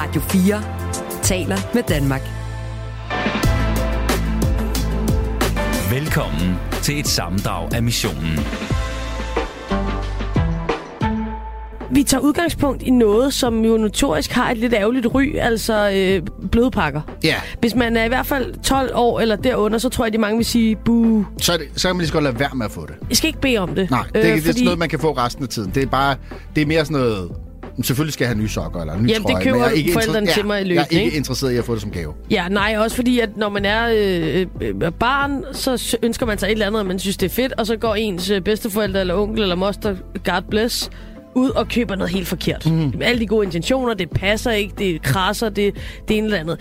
Radio 4 taler med Danmark. Velkommen til et sammendrag af missionen. Vi tager udgangspunkt i noget, som jo notorisk har et lidt ærgerligt ry, altså øh, blødpakker. Ja, Hvis man er i hvert fald 12 år eller derunder, så tror jeg, de mange vil sige, buh, så, er det, så kan man lige så godt lade være med at få det. jeg skal ikke bede om det. Nej, det, øh, det er fordi, sådan noget, man kan få resten af tiden. Det er bare, det er mere sådan noget... Selvfølgelig skal jeg have nye sokker eller en ny Jamen, det trøje, køber men jeg er ikke forældrene inter- til mig i Jeg løbet, er ikke interesseret i at få det som gave. Ja, nej, også fordi, at når man er øh, øh, barn, så ønsker man sig et eller andet, og man synes, det er fedt, og så går ens øh, bedsteforældre eller onkel eller moster, God bless, ud og køber noget helt forkert. Mm. Alle de gode intentioner, det passer ikke, det krasser, det, det ene eller andet.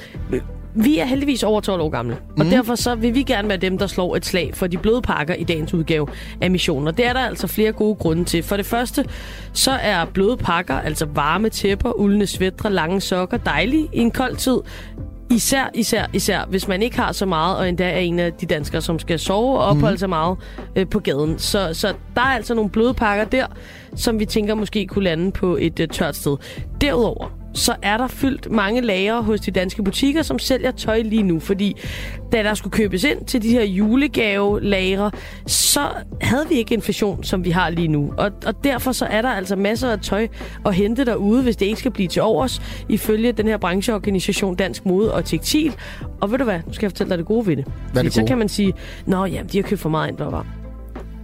Vi er heldigvis over 12 år gamle, og Mhm. derfor så vil vi gerne være dem, der slår et slag for de bløde pakker i dagens udgave af missionen. Og det er der altså flere gode grunde til. For det første, så er bløde pakker, altså varme tæpper, uldne svætre, lange sokker, dejlige i en kold tid. Især, især, især, hvis man ikke har så meget, og endda er en af de danskere, som skal sove og opholde sig meget øh, på gaden. Så, så der er altså nogle bløde pakker der, som vi tænker måske kunne lande på et øh, tørt sted. Derudover, så er der fyldt mange lager hos de danske butikker, som sælger tøj lige nu. Fordi da der skulle købes ind til de her julegave-lagre, så havde vi ikke inflation, som vi har lige nu. Og, og derfor så er der altså masser af tøj at hente derude, hvis det ikke skal blive til overs, ifølge den her brancheorganisation Dansk Mode og Tekstil. Og ved du hvad, nu skal jeg fortælle dig det gode ved det. Hvad er det Fordi så gode? kan man sige, nå jamen, de har købt for meget ind, bla, bla.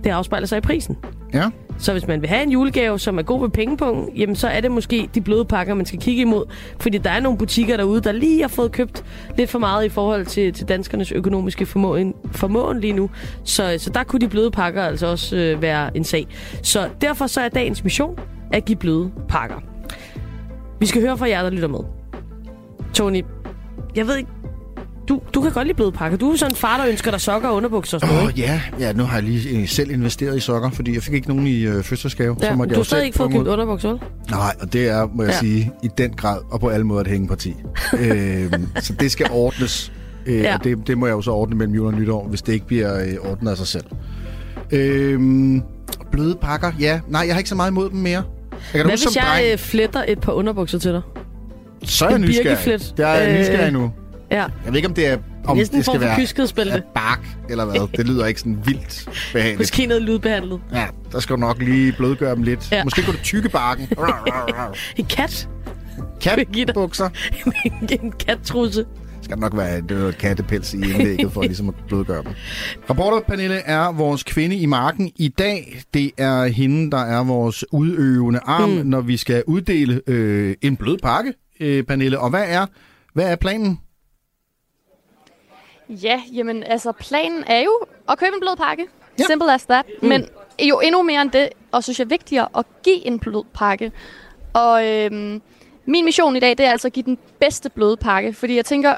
Det afspejler sig i prisen. Ja. Så hvis man vil have en julegave, som er god ved pengepunkten, jamen så er det måske de bløde pakker, man skal kigge imod. Fordi der er nogle butikker derude, der lige har fået købt lidt for meget i forhold til, til danskernes økonomiske formåen, formåen lige nu. Så, så der kunne de bløde pakker altså også øh, være en sag. Så derfor så er dagens mission at give bløde pakker. Vi skal høre fra jer, der lytter med. Tony, jeg ved ikke, du, du kan godt lide bløde pakker. Du er sådan en far, der ønsker dig sokker og underbukser og sådan Åh, ikke? ja. ja, nu har jeg lige øh, selv investeret i sokker, fordi jeg fik ikke nogen i øh, fødselsdagsgave. Ja, så måtte du jeg har stadig ikke fået købt underbukser, vel? Nej, og det er, må jeg Ja. sige, i den grad og på alle måder et hængeparti. øhm, så det skal ordnes. Øh, Ja. Og det, det må jeg jo så ordne mellem jul og nytår, hvis det ikke bliver øh, ordnet af sig selv. Øhm, bløde pakker, ja. Nej, jeg har ikke så meget imod dem mere. Jeg kan Hvad huske hvis jeg dreng, øh, fletter et par underbukser til dig? så er jeg nysgerrig. Der er jeg øh, nysgerrig nu. Ja, Jeg ved ikke, om det er om næsten en det skal være af bark eller hvad. Det lyder ikke sådan vildt behageligt. Måske noget lydbehandlet. Ja, der skal du nok lige blødgøre dem lidt. Ja. Måske kunne du tykke barken. En kat. Katbukser. en kattrusse. skal nok være et, kattepels i indlægget for ligesom at blødgøre dem. Reporter Pernille er vores kvinde i marken i dag. Det er hende, der er vores udøvende arm, mm. når vi skal uddele øh, en blød pakke, øh, Pernille. Og hvad er, hvad er planen? Ja, jamen altså planen er jo at købe en blød pakke. Ja. Simple as that. Mm. Men jo endnu mere end det, og synes jeg vigtigere, at give en blød pakke. Og øhm, min mission i dag, det er altså at give den bedste bløde pakke. Fordi jeg tænker,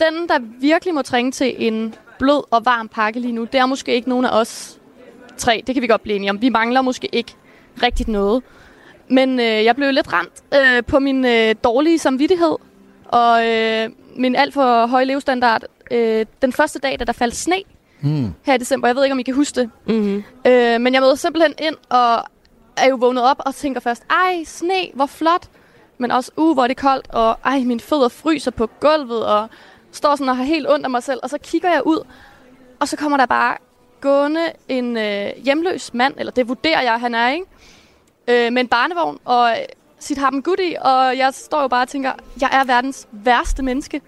den der virkelig må trænge til en blød og varm pakke lige nu, det er måske ikke nogen af os tre. Det kan vi godt blive enige om. Vi mangler måske ikke rigtigt noget. Men øh, jeg blev lidt ramt øh, på min øh, dårlige samvittighed og øh, min alt for høje levestandard øh, den første dag, da der faldt sne Mm. her i december. Jeg ved ikke, om I kan huske det. Mm-hmm. Øh, men jeg møder simpelthen ind og er jo vågnet op og tænker først, ej, sne, hvor flot. Men også, uh, hvor er det koldt, og ej, mine fødder fryser på gulvet, og står sådan og har helt ondt af mig selv. Og så kigger jeg ud, og så kommer der bare gående en øh, hjemløs mand, eller det vurderer jeg, han er, ikke? Øh, med en barnevogn og øh, sit harpen goodie, og jeg står jo bare og tænker, jeg er verdens værste menneske.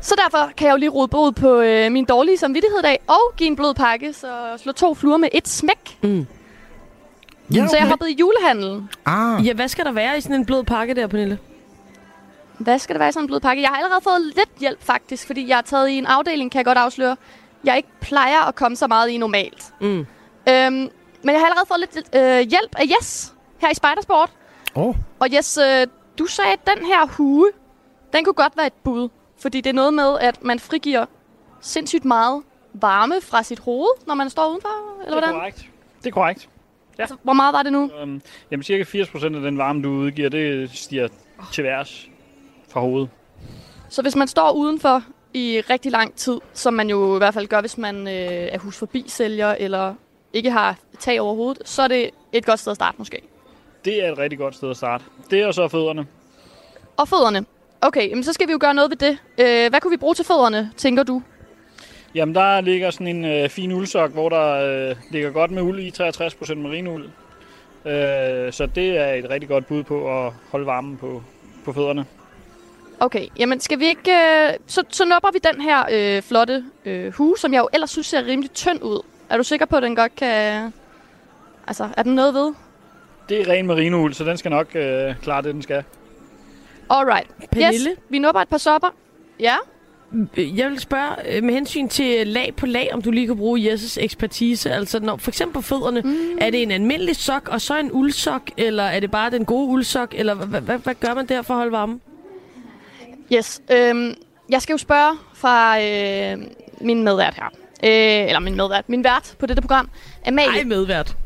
Så derfor kan jeg jo lige rode bod på øh, min dårlige samvittighed i dag, og give en blød pakke, så slå to fluer med et smæk. Mm. Ja, Så jeg hoppede i julehandlen. Ah, Ja, hvad skal der være i sådan en blød pakke der, Pernille? Hvad skal det være i sådan en blød pakke? Jeg har allerede fået lidt hjælp faktisk, fordi jeg er taget i en afdeling, kan jeg godt afsløre. Jeg ikke plejer at komme så meget i normalt. Mm. Øhm, men jeg har allerede fået lidt øh, hjælp af Yes her i Spidersport. oh. Og Yes, øh, du sagde, at den her hue, den kunne godt være et bud. Fordi det er noget med, at man frigiver sindssygt meget varme fra sit hoved, når man står udenfor, eller Det er hvordan? korrekt. Det er korrekt. Altså, hvor meget var det nu? Um, jamen, cirka 80% af den varme, du udgiver, det stiger til værs fra hovedet. Så hvis man står udenfor i rigtig lang tid, som man jo i hvert fald gør, hvis man øh, er hus forbi sælger eller ikke har tag over hovedet, så er det et godt sted at starte måske. Det er et rigtig godt sted at starte. Det er så fødderne. Og fødderne. Okay, jamen, så skal vi jo gøre noget ved det. Øh, hvad kunne vi bruge til fødderne, tænker du? Jamen, der ligger sådan en øh, fin uldsok, hvor der øh, ligger godt med uld i, 63% marinuld. Øh, så det er et rigtig godt bud på at holde varmen på, på fødderne. Okay, jamen skal vi ikke... Øh, så, så nupper vi den her øh, flotte øh, hue, som jeg jo ellers synes ser rimelig tynd ud. Er du sikker på, at den godt kan... Altså, er den noget ved? Det er ren merinould, så den skal nok øh, klare det, den skal. Alright. Pernille? Yes, vi nupper et par sopper. Ja. Øh, Jeg vil spørge øh, med hensyn til lag på lag, om du lige kan bruge Jesses ekspertise. Altså når, for eksempel på fødderne, mm. er det en almindelig sok og så en uldsok, eller er det bare den gode uldsok, eller hvad, hvad, hvad gør man der for at holde varme? Yes. Øhm, jeg skal jo spørge fra øh, min medvært her. Øh, eller min medvært. Min vært på dette program. Amalie. Ej, medvært.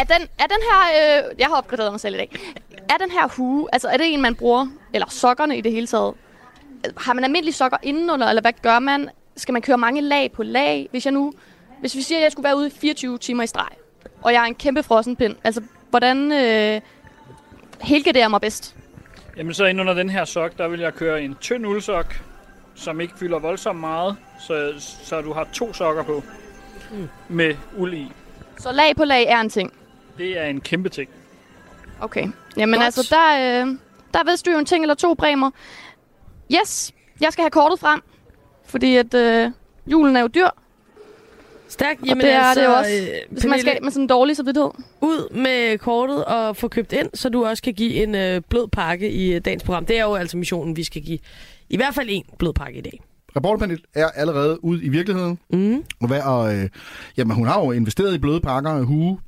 Er den, er den her... Øh, jeg har opgraderet mig selv i dag. Er den her hue, altså er det en, man bruger, eller sokkerne i det hele taget, har man almindelige sokker indenunder, eller hvad gør man? Skal man køre mange lag på lag? Hvis jeg nu... Hvis vi siger, at jeg skulle være ude i 24 timer i streg, og jeg er en kæmpe frossenpind, altså hvordan øh, helgarderer mig bedst? Jamen, så ind under den her sok, der vil jeg køre en tynd uldsok, som ikke fylder voldsomt meget, så, så du har to sokker på mm. med uld i. Så lag på lag er en ting. Det er en kæmpe ting. Okay. Jamen Godt. altså, der, øh, der vidste du jo en ting eller to, Bremer. Yes, jeg skal have kortet frem, fordi at øh, julen er jo dyr, Stærkt. og det er det jo også, øh, hvis man skal med sådan en dårlig samvittighed. ud med kortet og få købt ind, så du også kan give en øh, blød pakke i øh, dagens program. Det er jo altså missionen, vi skal give. I hvert fald en blød pakke i dag. Reporterpanel er allerede ude i virkeligheden. Mm. Og, hvad, og øh, jamen, hun har jo investeret i bløde pakker, hue,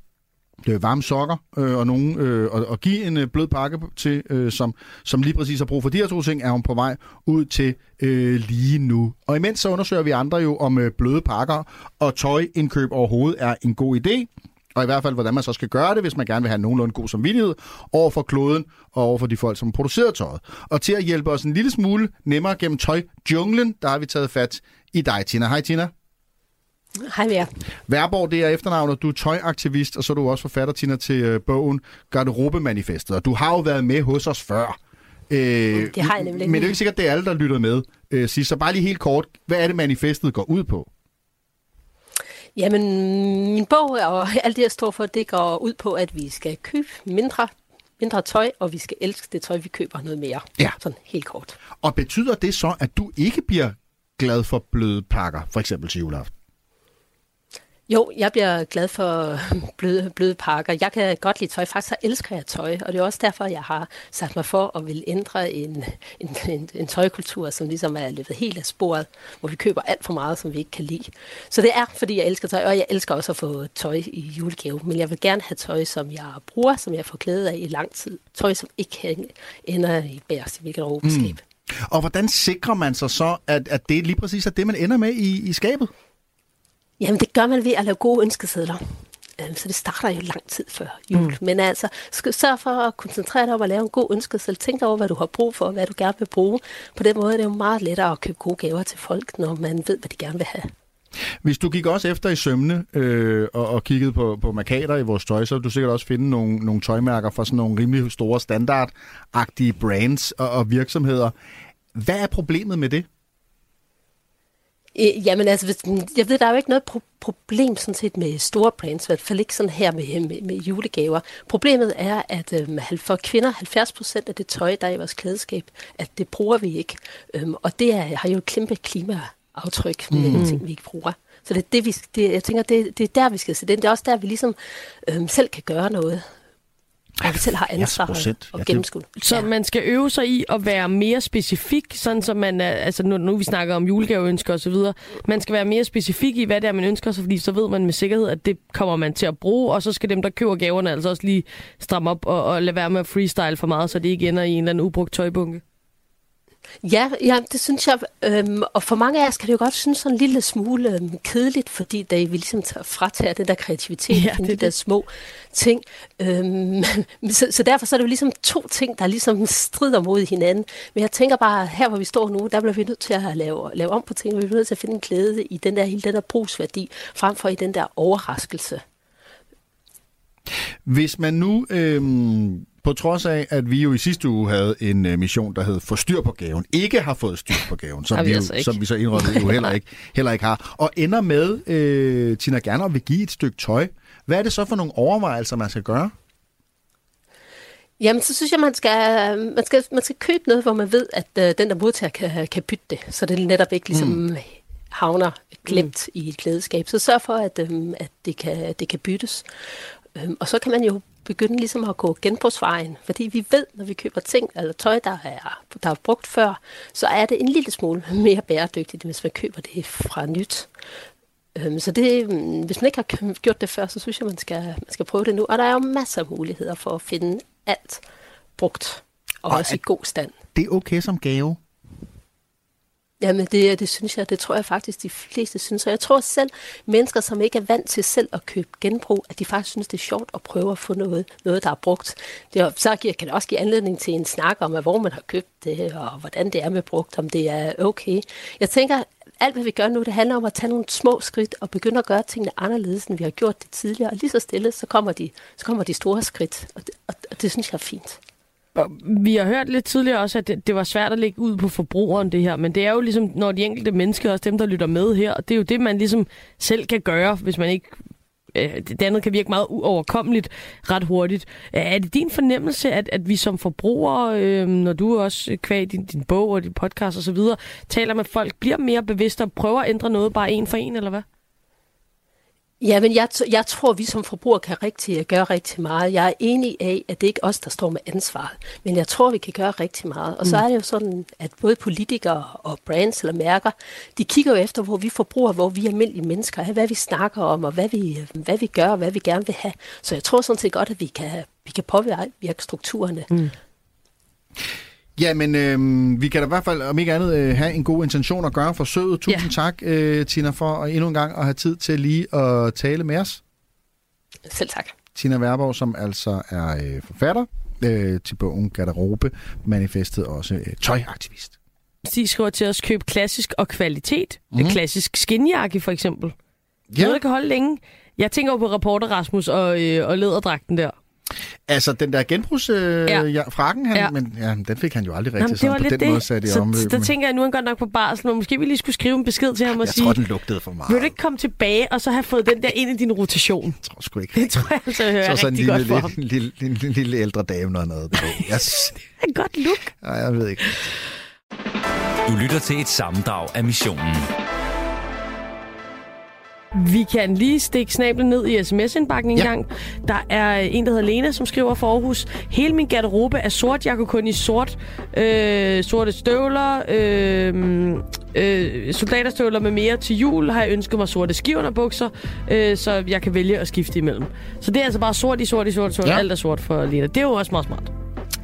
øh, varme sokker øh, og, nogen, øh, og, og give en øh, blød pakke til, øh, som, som lige præcis har brug for de her to ting, er hun på vej ud til øh, lige nu. Og imens så undersøger vi andre jo, om øh, bløde pakker og tøjindkøb overhovedet er en god idé. Og i hvert fald, hvordan man så skal gøre det, hvis man gerne vil have nogenlunde god samvittighed over for kloden og over for de folk, som producerer tøjet. Og til at hjælpe os en lille smule nemmere gennem tøjjunglen, der har vi taget fat i dig, Tina. Hej, Tina. Hej med jer. Værborg, det er efternavnet. Du er tøjaktivist, og så er du også forfatter, Tina, til øh, bogen Garderobe-manifestet. Og du har jo været med hos os før. Øh, Det har jeg nemlig. Men det er jo ikke sikkert, det er alle, der lytter med øh, sidst. Så bare lige helt kort, hvad er det, manifestet går ud på? Jamen, min bog og alt det, jeg står for, det går ud på, at vi skal købe mindre, mindre tøj, og vi skal elske det tøj, vi køber noget mere. Ja. Sådan helt kort. Og betyder det så, at du ikke bliver glad for bløde pakker, for eksempel til juleaften? Jo, jeg bliver glad for bløde, bløde pakker. Jeg kan godt lide tøj. Faktisk så elsker jeg tøj, og det er også derfor, jeg har sat mig for at vil ændre en, en, en, en tøjkultur, som ligesom er løbet helt af sporet, hvor vi køber alt for meget, som vi ikke kan lide. Så det er, fordi jeg elsker tøj, og jeg elsker også at få tøj i julegave. Men jeg vil gerne have tøj, som jeg bruger, som jeg får glæde af i lang tid. Tøj, som ikke ender i bærs i hvilket råbeskab. Mm. Og hvordan sikrer man sig så, at, at det lige præcis er det, man ender med i, i skabet? Jamen, det gør man ved at lave gode ønskesedler. Øhm, Så det starter jo lang tid før jul. Mm. Men altså, sørge for at koncentrere dig om at lave en god ønskeseddel. Tænk over, hvad du har brug for, og hvad du gerne vil bruge. På den måde er det jo meget lettere at købe gode gaver til folk, når man ved, hvad de gerne vil have. Hvis du gik også efter i sømne øh, og, og kiggede på, på markader i vores tøj, så vil du sikkert også finde nogle, nogle tøjmærker fra sådan nogle rimelig store standardagtige brands og, og virksomheder. Hvad er problemet med det? Øh, Jamen altså, hvis, jeg ved, der er jo ikke noget pro- problem sådan set med store brands, i hvert fald ikke sådan her med, med, med julegaver. Problemet er, at øhm, for kvinder, 70 procent af det tøj, der er i vores klædeskab, at det bruger vi ikke. Øhm, og det er, har jo et kæmpe klimaaftryk med mm. ting, vi ikke bruger. Så det er det, vi, det, jeg tænker, det, det er der, vi skal se. Det er også der, vi ligesom øhm, selv kan gøre noget. Vi selv har ansvar 70%. og, Ja, gennemskue. Så Ja. man skal øve sig i at være mere specifik, sådan som man er, altså nu, nu vi snakker om julegaveønsker og så videre, man skal være mere specifik i, hvad det er, man ønsker sig, fordi så ved man med sikkerhed, at det kommer man til at bruge, og så skal dem, der køber gaverne, altså også lige stramme op og, og lade være med at freestyle for meget, så det ikke ender i en eller anden ubrugt tøjbunke. Ja, ja, det synes jeg. Øhm, og for mange af os kan det jo godt synes sådan en lille smule øhm, kedeligt, fordi da vi ligesom tager, fratager den der kreativitet, Ja, det de der små ting. Øhm, så, så derfor så er det jo ligesom to ting, der ligesom strider mod hinanden. Men jeg tænker bare, her hvor vi står nu, der bliver vi nødt til at lave, lave om på ting. Vi bliver nødt til at finde en glæde i den der, hele den der brugsværdi, frem for i den der overraskelse. Hvis man nu, øhm, på trods af, at vi jo i sidste uge havde en øh, mission, der hed Få styr på gaven, ikke har fået styr på gaven, som, vi vi, jo, altså ikke. som vi så indrømmet jo heller ikke, heller ikke har, og ender med, øh, Tina Gerner vil give et stykke tøj. Hvad er det så for nogle overvejelser, man skal gøre? Jamen, så synes jeg, man skal, man skal, man skal købe noget, hvor man ved, at øh, den, der modtager, kan, kan bytte det. Så det netop ikke ligesom mm. havner glemt mm. i et klædeskab. Så sørg for, at, øhm, at det, kan, det kan byttes. Øhm, og så kan man jo begynde ligesom at gå genbrugsvejen. Fordi vi ved, når vi køber ting eller tøj, der er, der er brugt før, så er det en lille smule mere bæredygtigt, hvis man køber det fra nyt. Øhm, Så det, mm, hvis man ikke har gjort det før, så synes jeg, man skal, man skal prøve det nu. Og der er jo masser af muligheder for at finde alt brugt, og, Og også i god stand. Det er okay som gave. Jamen, det, det synes jeg, det tror jeg faktisk, de fleste synes. Og jeg tror selv, mennesker, som ikke er vant til selv at købe genbrug, at de faktisk synes, det er sjovt at prøve at få noget, noget der er brugt. Det, er- så giver, kan det også give anledning til en snak om, hvor man har købt det, og hvordan det er med brugt, om det er okay. Jeg tænker, alt hvad vi gør nu, det handler om at tage nogle små skridt og begynde at gøre tingene anderledes, end vi har gjort det tidligere. Og lige så stille, så kommer de, så kommer de store skridt. Og det, og, og det synes jeg er fint. Vi har hørt lidt tidligere også, at det, det var svært at lægge ud på forbrugeren, det her. Men det er jo ligesom, når de enkelte mennesker, også dem, der lytter med her, og det er jo det, man ligesom selv kan gøre, hvis man ikke... Øh, det andet kan virke meget uoverkommeligt ret hurtigt. Øh, er det din fornemmelse, at, at vi som forbrugere, øh, når du også kvæg din, din bog og din podcast osv., taler med folk, bliver mere bevidste og prøver at ændre noget bare en for en, eller hvad? Ja, men jeg, jeg tror, vi som forbrugere kan rigtig, gøre rigtig meget. Jeg er enig af, at det ikke er os, der står med ansvaret. Men jeg tror, vi kan gøre rigtig meget. Og så er det jo sådan, at både politikere og brands eller mærker, de kigger jo efter, hvor vi forbruger, hvor vi almindelige mennesker er, hvad vi snakker om, og hvad vi, hvad vi gør, og hvad vi gerne vil have. Så jeg tror sådan set godt, at vi kan, vi kan påvirke strukturerne. Mm. Ja, men øh, vi kan da i hvert fald, om ikke andet, øh, have en god intention at gøre forsøget. Tusind Ja. tak, øh, Tina, for at endnu en gang at have tid til lige at tale med os. Selv tak. Tina Werborg, som altså er øh, forfatter øh, til bogen Garderobe, manifestet også øh, tøjaktivist. De skriver til os, køb klassisk og kvalitet. Mm. Klassisk skinjakke for eksempel. Ja. Noget, der kan holde længe. Jeg tænker jo på reporter Rasmus og, øh, og læderdragten der. Altså den der genbrugs øh, Ja. ja. Ja, frakken, han, Ja. ja. men ja, den fik han jo aldrig rigtig Jamen, det sådan på den det. måde sat i så, omløb. så der tænker jeg, nu er han godt nok på barsel, men måske vi lige skulle skrive en besked til ham og jeg sige, tror, den lugtede for meget. vil du ikke komme tilbage og så have fået den der ind i din rotation? Jeg tror sgu ikke. Det tror jeg altså hører så sådan en rigtig lille, godt for ham. lille, lille, lille, lille, ældre dame, der har noget på. Jeg, Det er et godt look. Ej, jeg ved ikke. Du lytter til et sammendrag af missionen. Vi kan lige stikke snablen ned i sms-indbakken en Ja. gang. Der er en, der hedder Lena, som skriver for Aarhus. Hele min garderobe er sort. Jeg går kun i sort. Øh, sorte støvler. Øh, øh, soldaterstøvler med mere til jul. Har jeg ønsket mig sorte skivunderbukser, øh, så jeg kan vælge at skifte imellem. Så det er altså bare sort i sort i sort i sort. Ja. Alt er sort for Lena. Det er jo også meget smart.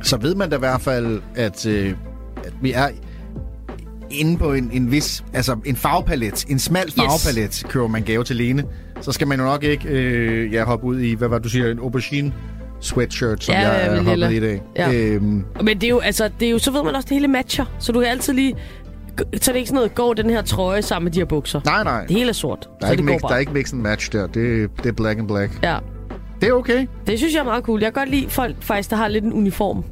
Så ved man da i hvert fald, at, øh, at vi er inde på en, en vis, altså en farvepalet, en smal farvepalet, yes. køber man gave til Lene. Så skal man jo nok ikke øh, ja, hoppe ud i, hvad var du siger, en aubergine sweatshirt, som Ja, jeg er vel, hoppet lilla. i dag. Ja. Øhm, Men det er jo, altså, det er jo, så ved man også, det hele matcher. Så du kan altid lige... Så det er ikke sådan noget, går den her trøje sammen med de her bukser. nej, nej. Det hele er sort. Der så er, ikke det mix, der er ikke mix and match der. Det, det er black and black. Ja. Det er okay. Det synes jeg er meget cool. Jeg kan godt lide folk faktisk, der har lidt en uniform.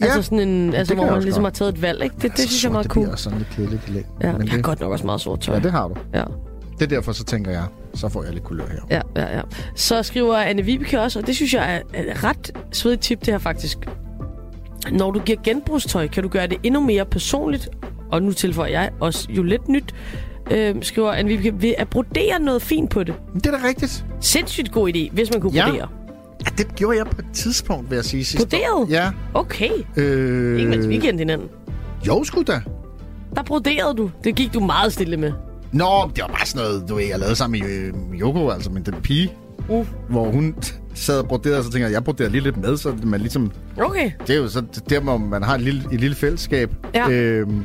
Ja, altså sådan en, altså, hvor man ligesom godt. har taget et valg, ikke? Det, det Altså, synes jeg er meget det cool. bliver også sådan lidt kedeligt i længden. Ja, Men jeg har det, godt nok også meget sort tøj. ja, det har du. Ja, Det er derfor, så tænker jeg, så får jeg lidt kulør her. ja, ja, ja. Så skriver Anne Vibeke også, og det synes jeg er et ret svedigt tip, det her faktisk. Når du giver genbrugstøj, kan du gøre det endnu mere personligt, og nu tilføjer jeg også jo lidt nyt, øh, skriver Anne Vibeke, ved at brodere noget fint på det. Det er da rigtigt. Sindssygt god idé, hvis man kunne Ja. brodere. Ja, det gjorde jeg på et tidspunkt, vil jeg sige sidst. Broderet? Ja. Okay. Øh, Ikke mens vi kendte hinanden. Jo, sgu da. Der broderede du. Det gik du meget stille med. Nå, det var bare sådan noget, du ved, jeg lavede sammen med øh, Yoko, altså med den pige, Uh. hvor hun sad og broderede, og så tænker jeg, jeg broderer lige lidt med, så man ligesom, Okay. det er jo så der, hvor man har et lille, et lille fællesskab. Ja. Øhm,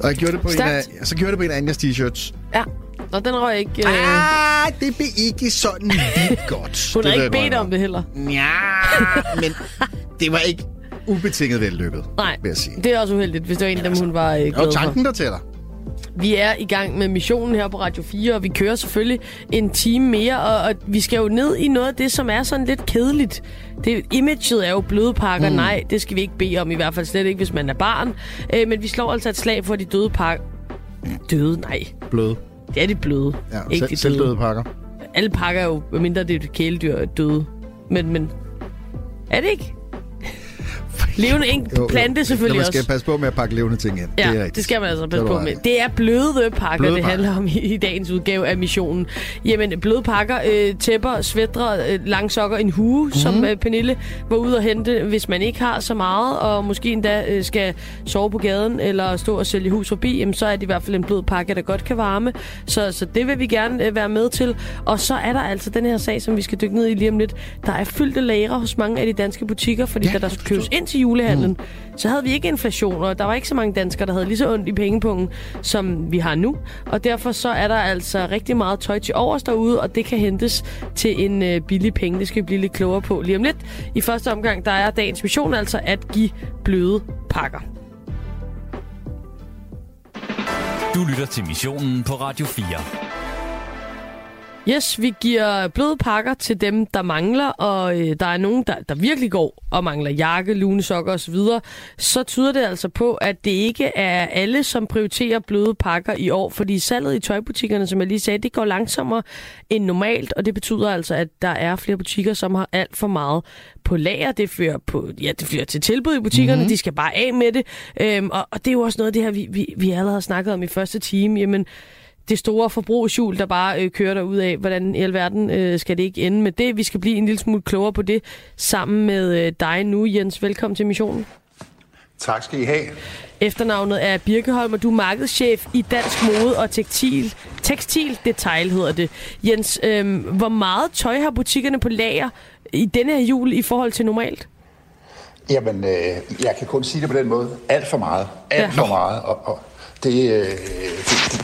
og jeg gjorde det på en af, Stærkt. så gjorde det på en af Anjas t-shirts. Ja. Og den røg ikke... Øh... Ah, det blev ikke sådan vildt godt. Hun har ikke bedt om det heller. Ja, men det var ikke ubetinget vellykket, Nej, vil jeg sige. det er også uheldigt, hvis det var en af dem, hun var øh, glad Og tanken, der tæller. Vi er i gang med missionen her på Radio 4, og vi kører selvfølgelig en time mere, og, og vi skal jo ned i noget af det, som er sådan lidt kedeligt. Det, imaget er jo bløde pakker. Mm. Nej, det skal vi ikke bede om, i hvert fald slet ikke, hvis man er barn. Øh, men vi slår altså et slag for de døde pakker. Døde? Nej. Bløde. Det er de bløde. Ja, ikke selv, de døde pakker. Alle pakker er jo, mindre det er et kæledyr, er døde. Men, men... Er det ikke? Levende en Jo, plante selvfølgelig Man skal også. passe på med at pakke levende ting ind. Ja, det er det, skal man altså Så passe på med. Det er bløde pakker, Bløde det handler om i, i dagens udgave af missionen. Jamen, bløde pakker, øh, tæpper, svætre, øh, langsokker, en hue, mm-hmm. som øh, Pernille var ude og hente, hvis man ikke har så meget, og måske endda øh, skal sove på gaden, eller stå og sælge hus forbi, jamen, så er det i hvert fald en blød pakke, der godt kan varme. Så, så det vil vi gerne øh, være med til. Og så er der altså den her sag, som vi skal dykke ned i lige om lidt. Der er fyldte lagre hos mange af de danske butikker, fordi Ja, da der skulle købes ind til julehandlen, mm. så havde vi ikke inflation, og der var ikke så mange danskere, der havde lige så ondt i pengepungen, som vi har nu. Og derfor så er der altså rigtig meget tøj til overs derude, og det kan hentes til en øh, billig penge. Det skal vi blive lidt klogere på lige om lidt. I første omgang, der er dagens mission altså at give bløde pakker. Du lytter til missionen på Radio 4. Yes, vi giver bløde pakker til dem, der mangler, og øh, der er nogen, der, der virkelig går og mangler jakke, lunesokker osv., så tyder det altså på, at det ikke er alle, som prioriterer bløde pakker i år, fordi salget i tøjbutikkerne, som jeg lige sagde, det går langsommere end normalt, og det betyder altså, at der er flere butikker, som har alt for meget på lager. Det fører, på, ja, det fører til tilbud i butikkerne, mm-hmm. de skal bare af med det, øhm, og, og det er jo også noget af det her, vi, vi, vi allerede har snakket om i første time, jamen det store forbrugshjul, der bare øh, kører derud af, hvordan i alverden øh, skal det ikke ende med det. Vi skal blive en lille smule klogere på det sammen med øh, dig nu, Jens. Velkommen til missionen. Tak skal I have. Efternavnet er Birkeholm, og du er markedschef i Dansk Mode og Tekstil. Tekstil Detail hedder det. Jens, øh, hvor meget tøj har butikkerne på lager i denne her jul i forhold til normalt? Jamen, øh, jeg kan kun sige det på den måde. Alt for meget. Alt ja. for meget. Og, og det, øh,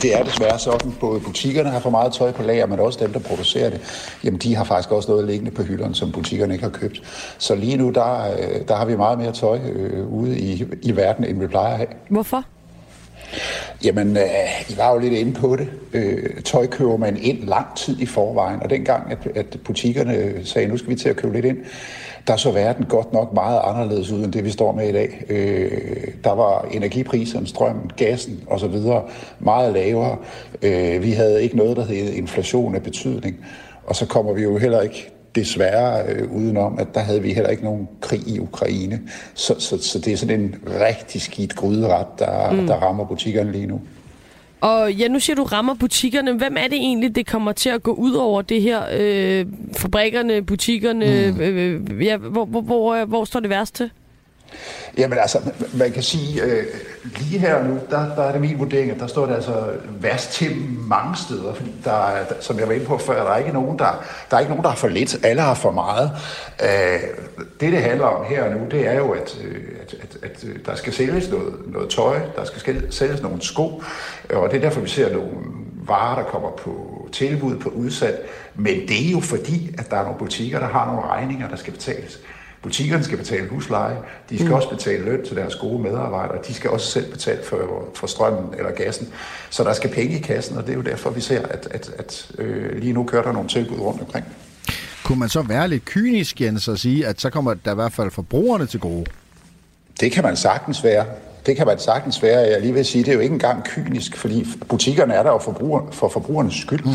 det, er desværre sådan. Både butikkerne har for meget tøj på lager, men også dem, der producerer det. Jamen, de har faktisk også noget liggende på hylderne, som butikkerne ikke har købt. Så lige nu, der, øh, der har vi meget mere tøj øh, ude i, i verden, end vi plejer at have. Hvorfor? Jamen, øh, I var jo lidt inde på det. Øh, tøj køber man ind lang tid i forvejen, og dengang, at, at butikkerne sagde, nu skal vi til at købe lidt ind, der så verden godt nok meget anderledes ud, end det vi står med i dag. Øh, der var energipriserne, strømmen, gassen osv. meget lavere. Øh, vi havde ikke noget, der hed inflation af betydning. Og så kommer vi jo heller ikke desværre øh, udenom, at der havde vi heller ikke nogen krig i Ukraine. Så, så, så det er sådan en rigtig skidt gryderet, der, mm. der rammer butikkerne lige nu. Og ja, nu siger du rammer butikkerne. Hvem er det egentlig, det kommer til at gå ud over det her? Øh, fabrikkerne, butikkerne? Mm. Øh, ja, hvor, hvor, hvor, hvor står det værst til? Jamen altså, man kan sige, øh, lige her nu, der, der er det min vurdering, at der står det altså værst til mange steder, fordi der, der, som jeg var inde på før, der er ikke nogen, der, der er ikke nogen, der har for lidt, alle har for meget. Øh, det, det handler om her og nu, det er jo, at, øh, at, at, at øh, der skal sælges noget, noget tøj, der skal sælges nogle sko, og det er derfor, vi ser nogle varer, der kommer på tilbud, på udsat, men det er jo fordi, at der er nogle butikker, der har nogle regninger, der skal betales. Butikkerne skal betale husleje, de skal mm. også betale løn til deres gode medarbejdere, de skal også selv betale for, for strømmen eller gassen. Så der skal penge i kassen, og det er jo derfor, vi ser, at, at, at øh, lige nu kører der nogle tilbud rundt omkring. Kunne man så være lidt kynisk, Jens, og sige, at så kommer der i hvert fald forbrugerne til gode? Det kan man sagtens være. Det kan man sagtens være. Jeg lige vil sige, det er jo ikke engang kynisk, fordi butikkerne er der jo forbruger, for forbrugernes skyld. Mm.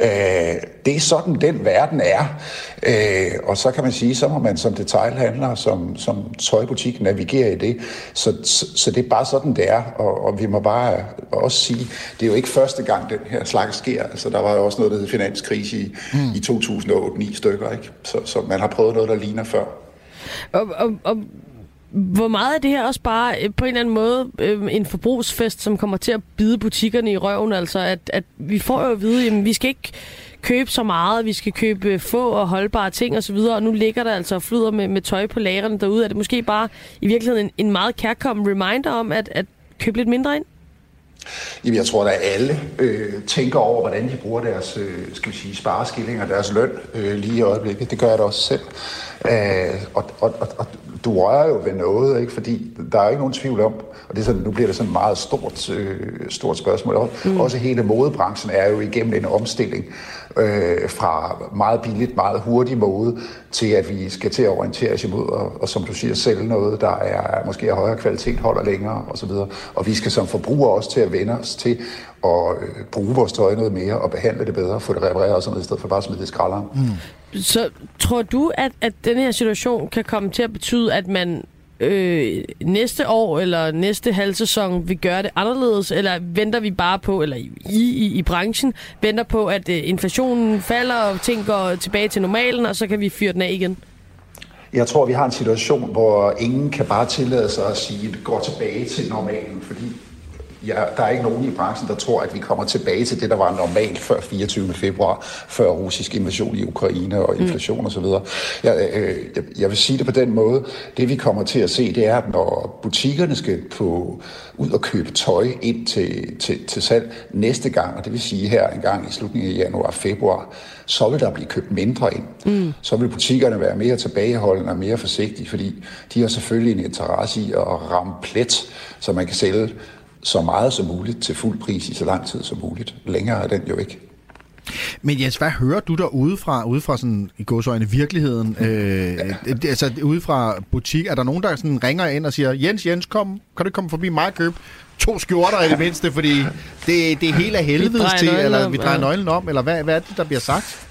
Øh, det er sådan, den verden er. Øh, og så kan man sige, så må man som detailhandler, som, som tøjbutik navigere i det. Så, så, så det er bare sådan, det er. Og, og vi må bare også sige, det er jo ikke første gang, den her slags sker. Altså, der var jo også noget, der hed finanskrise i, mm. i 2008-9 stykker. Ikke? Så, så man har prøvet noget, der ligner før. Og, og, og hvor meget er det her også bare øh, på en eller anden måde øh, en forbrugsfest, som kommer til at bide butikkerne i røven? Altså, at, at vi får jo at vide, at vi skal ikke købe så meget, vi skal købe øh, få og holdbare ting osv., og nu ligger der altså og flyder med, med tøj på lagerne derude. Er det måske bare i virkeligheden en, en meget kærkommen reminder om at, at købe lidt mindre ind? Jamen, jeg tror, at alle øh, tænker over, hvordan de bruger deres øh, skal vi sige, spareskilling og deres løn øh, lige i øjeblikket. Det gør jeg da også selv. Æh, og, og, og, og du rører jo ved noget, ikke? fordi der er ikke nogen tvivl om, og det er sådan, nu bliver det sådan et meget stort, øh, stort spørgsmål. Mm. Også hele modebranchen er jo igennem en omstilling øh, fra meget billigt, meget hurtig mode, til at vi skal til at orientere os imod, og, og som du siger, sælge noget, der er måske af højere kvalitet, holder længere osv. Og vi skal som forbrugere også til at vende os til at øh, bruge vores tøj noget mere og behandle det bedre, få det repareret og sådan noget, i stedet for bare at smide det skralderen. Mm. Så tror du, at, at den her situation kan komme til at betyde, at man øh, næste år eller næste halvsæson vil gøre det anderledes, eller venter vi bare på, eller I i, i branchen, venter på, at øh, inflationen falder, og ting går tilbage til normalen, og så kan vi fyre den af igen? Jeg tror, vi har en situation, hvor ingen kan bare tillade sig at sige, at det går tilbage til normalen, fordi ja, der er ikke nogen i branchen, der tror, at vi kommer tilbage til det, der var normalt før 24. februar, før russisk invasion i Ukraine og inflation mm. osv. Jeg, øh, jeg, jeg vil sige det på den måde. Det vi kommer til at se, det er, at når butikkerne skal på, ud og købe tøj ind til, til, til salg næste gang, og det vil sige her en gang i slutningen af januar og februar, så vil der blive købt mindre ind. Mm. Så vil butikkerne være mere tilbageholdende og mere forsigtige, fordi de har selvfølgelig en interesse i at ramme plet, så man kan sælge så meget som muligt til fuld pris i så lang tid som muligt. Længere er den jo ikke. Men Jens, hvad hører du der udefra, udefra sådan, i godsøjne virkeligheden? Øh, ja. Altså udefra butik, er der nogen, der sådan ringer ind og siger, Jens, Jens, kom, kan du komme forbi mig og købe to skjorter i det mindste, fordi det, det er helt af helvede til, eller vi drejer nøglen om, eller hvad, hvad er det, der bliver sagt?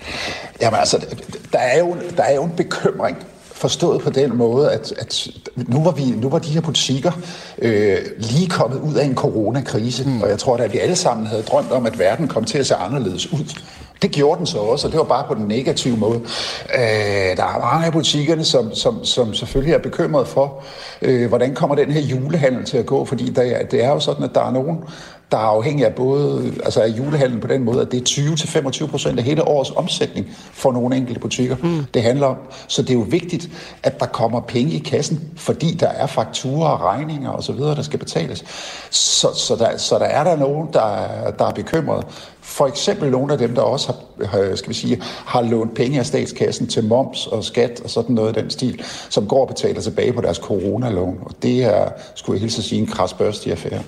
Jamen altså, der er jo, der er jo en bekymring forstået på den måde, at, at nu, var vi, nu var de her butikker øh, lige kommet ud af en coronakrise, mm. og jeg tror at vi alle sammen havde drømt om, at verden kom til at se anderledes ud. Det gjorde den så også, og det var bare på den negative måde. Øh, der er mange af butikkerne, som, som, som selvfølgelig er bekymret for, øh, hvordan kommer den her julehandel til at gå, fordi der, det er jo sådan, at der er nogen, der er afhængig af både altså af julehandlen på den måde, at det er 20-25 procent af hele årets omsætning for nogle enkelte butikker, mm. det handler om. Så det er jo vigtigt, at der kommer penge i kassen, fordi der er fakturer og regninger osv., der skal betales. Så, så, der, så der er der nogen, der, der er bekymret. For eksempel nogle af dem, der også har, skal vi sige, har lånt penge af statskassen til moms og skat og sådan noget i den stil, som går og betaler tilbage på deres coronalån. Og det er, skulle jeg hilse sige, en krasbørstig affære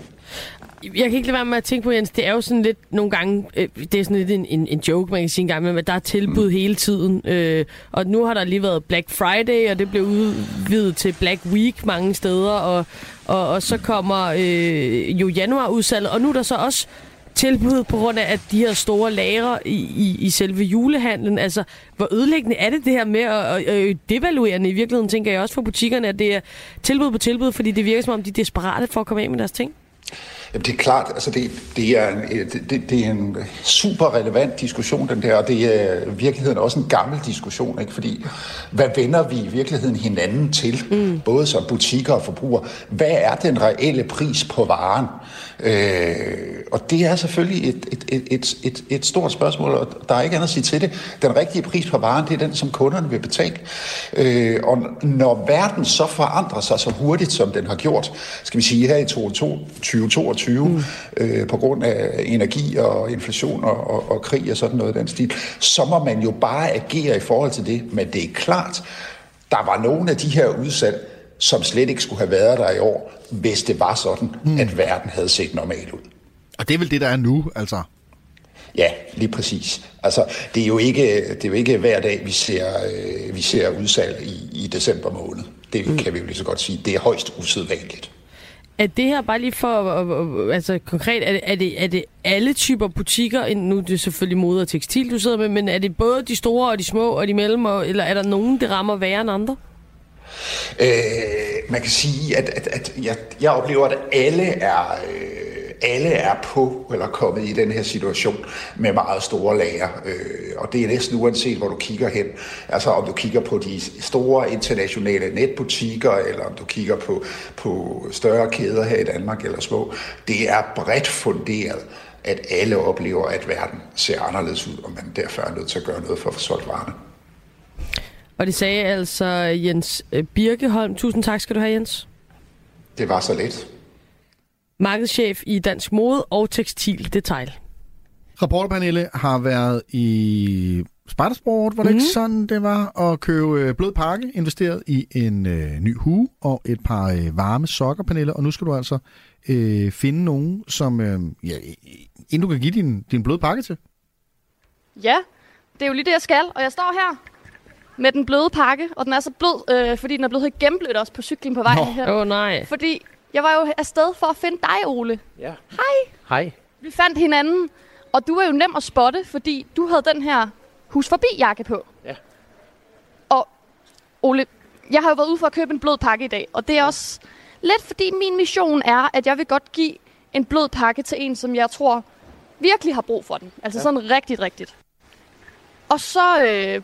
jeg kan ikke lade være med at tænke på, Jens, det er jo sådan lidt nogle gange, øh, det er sådan lidt en, en, en joke, man kan sige en gang, men der er tilbud mm. hele tiden. Øh, og nu har der lige været Black Friday, og det blev udvidet til Black Week mange steder, og, og, og så kommer øh, jo januar udsalget, og nu er der så også tilbud på grund af at de her store lagre i, i, i selve julehandlen. Altså, hvor ødelæggende er det det her med at, at, at devaluerende i virkeligheden, tænker jeg også for butikkerne, at det er tilbud på tilbud, fordi det virker som om, de er desperate for at komme af med deres ting? Jamen, det er klart, altså det, det, er en, det, det er en super relevant diskussion, den der, og det er i virkeligheden også en gammel diskussion, ikke? fordi hvad vender vi i virkeligheden hinanden til, mm. både som butikker og forbrugere? Hvad er den reelle pris på varen? Øh, og det er selvfølgelig et, et, et, et, et, et stort spørgsmål, og der er ikke andet at sige til det. Den rigtige pris på varen, det er den, som kunderne vil betale. Øh, og når verden så forandrer sig så hurtigt, som den har gjort, skal vi sige her i 2022, mm. øh, på grund af energi og inflation og, og, og krig og sådan noget af den stil, så må man jo bare agere i forhold til det. Men det er klart, der var nogle af de her udsalg, som slet ikke skulle have været der i år, hvis det var sådan, mm. at verden havde set normal ud. Og det er vel det, der er nu, altså? Ja, lige præcis. Altså, det er jo ikke, det er jo ikke hver dag, vi ser, øh, vi ser udsalg i, i december måned. Det mm. kan vi jo lige så godt sige. Det er højst usædvanligt. Er det her bare lige for, altså konkret, er det, er det, er det alle typer butikker, nu er det selvfølgelig mode og tekstil, du sidder med, men er det både de store og de små og de mellem, eller er der nogen, det rammer værre end andre? Øh, man kan sige, at, at, at jeg, jeg oplever, at alle er... Øh, alle er på eller kommet i den her situation med meget store lager. Øh, og det er næsten uanset, hvor du kigger hen. Altså om du kigger på de store internationale netbutikker, eller om du kigger på, på større kæder her i Danmark eller små. Det er bredt funderet at alle oplever, at verden ser anderledes ud, og man derfor er nødt til at gøre noget for at få solgt varerne. Og det sagde altså Jens øh, Birkeholm. Tusind tak skal du have, Jens. Det var så let. Markedschef i Dansk Mode og Tekstil Detail. Rapportpanelet har været i Spartasport, var det mm. ikke sådan, det var? At købe øh, blød pakke, investeret i en øh, ny hue og et par øh, varme sokkerpaneler, og nu skal du altså øh, finde nogen, som øh, ja, inden du kan give din, din bløde pakke til. Ja, det er jo lige det, jeg skal. Og jeg står her med den bløde pakke, og den er så blød, øh, fordi den er blevet helt gennemblødt også på cyklen på vej Nå. her. Åh oh, nej. Fordi jeg var jo afsted for at finde dig, Ole. Ja. Hej. Hej. Vi fandt hinanden, og du er jo nem at spotte, fordi du havde den her hus forbi jakke på. Ja. Og Ole, jeg har jo været ude for at købe en blød pakke i dag, og det er også lidt fordi min mission er, at jeg vil godt give en blød pakke til en, som jeg tror virkelig har brug for den. Altså ja. sådan rigtigt, rigtigt. Og så øh,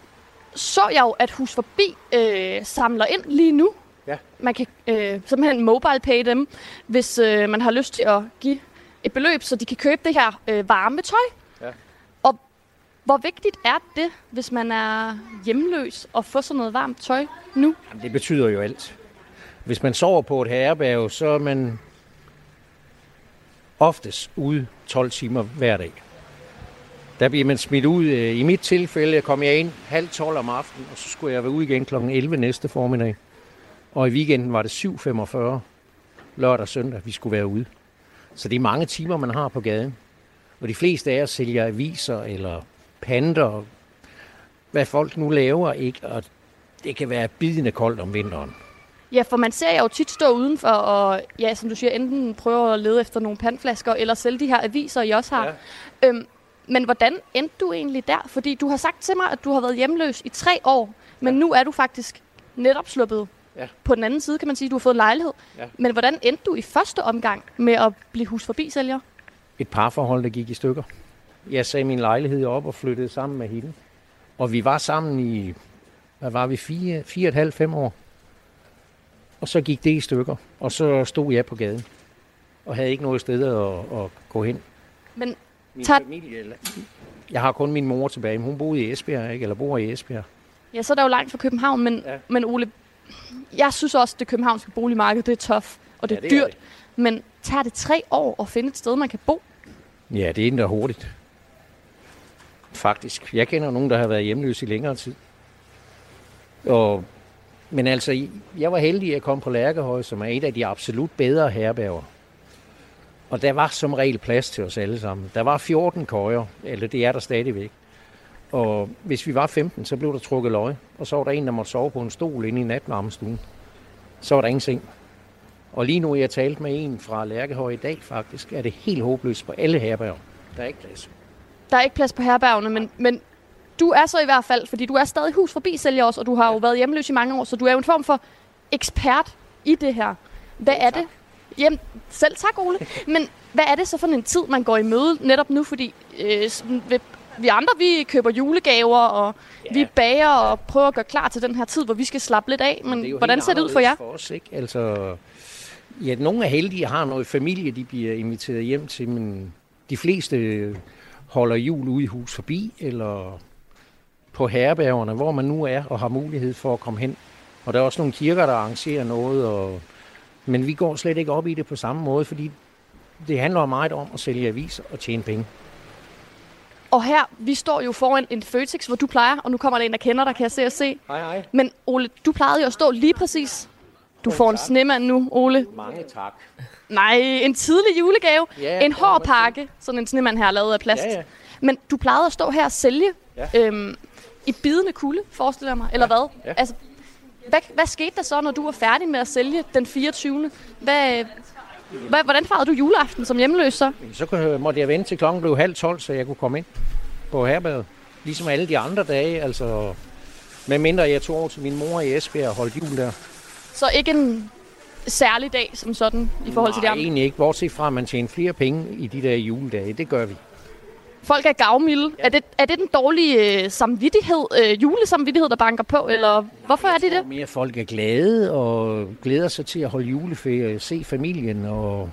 så jeg jo, at Hus Forbi øh, samler ind lige nu. Ja. Man kan øh, simpelthen mobile pay dem, hvis øh, man har lyst til at give et beløb, så de kan købe det her øh, varme tøj. Ja. Og hvor vigtigt er det, hvis man er hjemløs, at få sådan noget varmt tøj nu? Jamen, det betyder jo alt. Hvis man sover på et herberg, så er man oftest ude 12 timer hver dag. Der bliver man smidt ud. øh, I mit tilfælde kom jeg ind halv 12 om aftenen, og så skulle jeg være ude igen kl. 11 næste formiddag. Og i weekenden var det 7.45 lørdag og søndag, vi skulle være ude. Så det er mange timer, man har på gaden. Og de fleste af os sælger aviser eller panter, hvad folk nu laver, ikke? Og det kan være bidende koldt om vinteren. Ja, for man ser jo tit stå udenfor og, ja, som du siger, enten prøve at lede efter nogle pandflasker, eller sælge de her aviser, I også har. Ja. Øhm, men hvordan endte du egentlig der? Fordi du har sagt til mig, at du har været hjemløs i tre år, men ja. nu er du faktisk netop sluppet Ja. på den anden side, kan man sige. Du har fået en lejlighed. Ja. Men hvordan endte du i første omgang med at blive hus forbi sælger? Et parforhold, der gik i stykker. Jeg sagde min lejlighed op og flyttede sammen med hende. Og vi var sammen i, hvad var vi, fire, fire et halvt, fem år. Og så gik det i stykker, og så stod jeg på gaden. Og havde ikke noget sted at, at gå hen. Men Min Tak. familie, eller- jeg har kun min mor tilbage, men hun boede i Esbjerg, ikke? eller bor i Esbjerg. ja, så er der jo langt fra København, men, Ja. ja. men Ole, jeg synes også, at det københavnske boligmarked, det er tough, og det Ja, er det er dyrt. Men tager det tre år at finde et sted, man kan bo? Ja, det er endda hurtigt. Faktisk. Jeg kender nogen, der har været hjemløse i længere tid. Og, men altså, jeg var heldig at komme på Lærkehøj, som er et af de absolut bedre herberger. Og der var som regel plads til os alle sammen. Der var 14 køjer, eller det er der stadigvæk. Og hvis vi var 15, så blev der trukket løg. Og så var der en, der måtte sove på en stol inde i natvarmestuen. Så var der ingen seng. Og lige nu, jeg talt med en fra Lærkehøj i dag faktisk, er det helt håbløst på alle herberger. Der er ikke plads. Der er ikke plads på herbergene, men, men du er så i hvert fald, fordi du er stadig hus forbi sælger også, og du har jo været hjemløs i mange år, så du er jo en form for ekspert i det her. Hvad er det? Jamen, selv tak, Ole. Men hvad er det så for en tid, man går i møde netop nu? Fordi øh, vi, andre, vi køber julegaver, og ja. vi bager og prøver at gøre klar til den her tid, hvor vi skal slappe lidt af. Men hvordan ser det ud for jer? For os, ikke? Altså, ja, nogle er heldige har noget familie, de bliver inviteret hjem til, men de fleste holder jul ude i hus forbi, eller på herbergerne, hvor man nu er og har mulighed for at komme hen. Og der er også nogle kirker, der arrangerer noget, og, men vi går slet ikke op i det på samme måde, fordi det handler meget om at sælge aviser og tjene penge. Og her, vi står jo foran en Føtex, hvor du plejer, og nu kommer der en, der kender dig, kan jeg se og se. Hej, hej. Men Ole, du plejede jo at stå lige præcis. Du får en snemand nu, Ole. Mange tak. Nej, en tidlig julegave. Ja, en hård pakke. Sådan en snemand her lavet af plast. Ja, ja. Men du plejede at stå her og sælge Ja. øhm, i bidende kulde, forestiller jeg mig. Eller hvad? ja. Altså, hvad? Hvad skete der så, når du var færdig med at sælge den 24. Hvad, hvad, hvordan fejrede du juleaften som hjemløs så? Så kunne- måtte jeg vente til klokken blev halv tolv, så jeg kunne komme ind på herbadet. Ligesom alle de andre dage, altså... Med mindre jeg tog over til min mor i Esbjerg og holdt jul der. Så ikke en særlig dag som sådan i forhold til de Nej, andre. egentlig ikke. Bortset fra, at man tjener flere penge i de der juledage. Det gør vi. Folk er gavmilde. Ja. Er, det, er det den dårlige øh, samvittighed, øh, julesamvittighed, der banker på? Eller hvorfor er det det? Mere folk er glade og glæder sig til at holde juleferie, se familien, og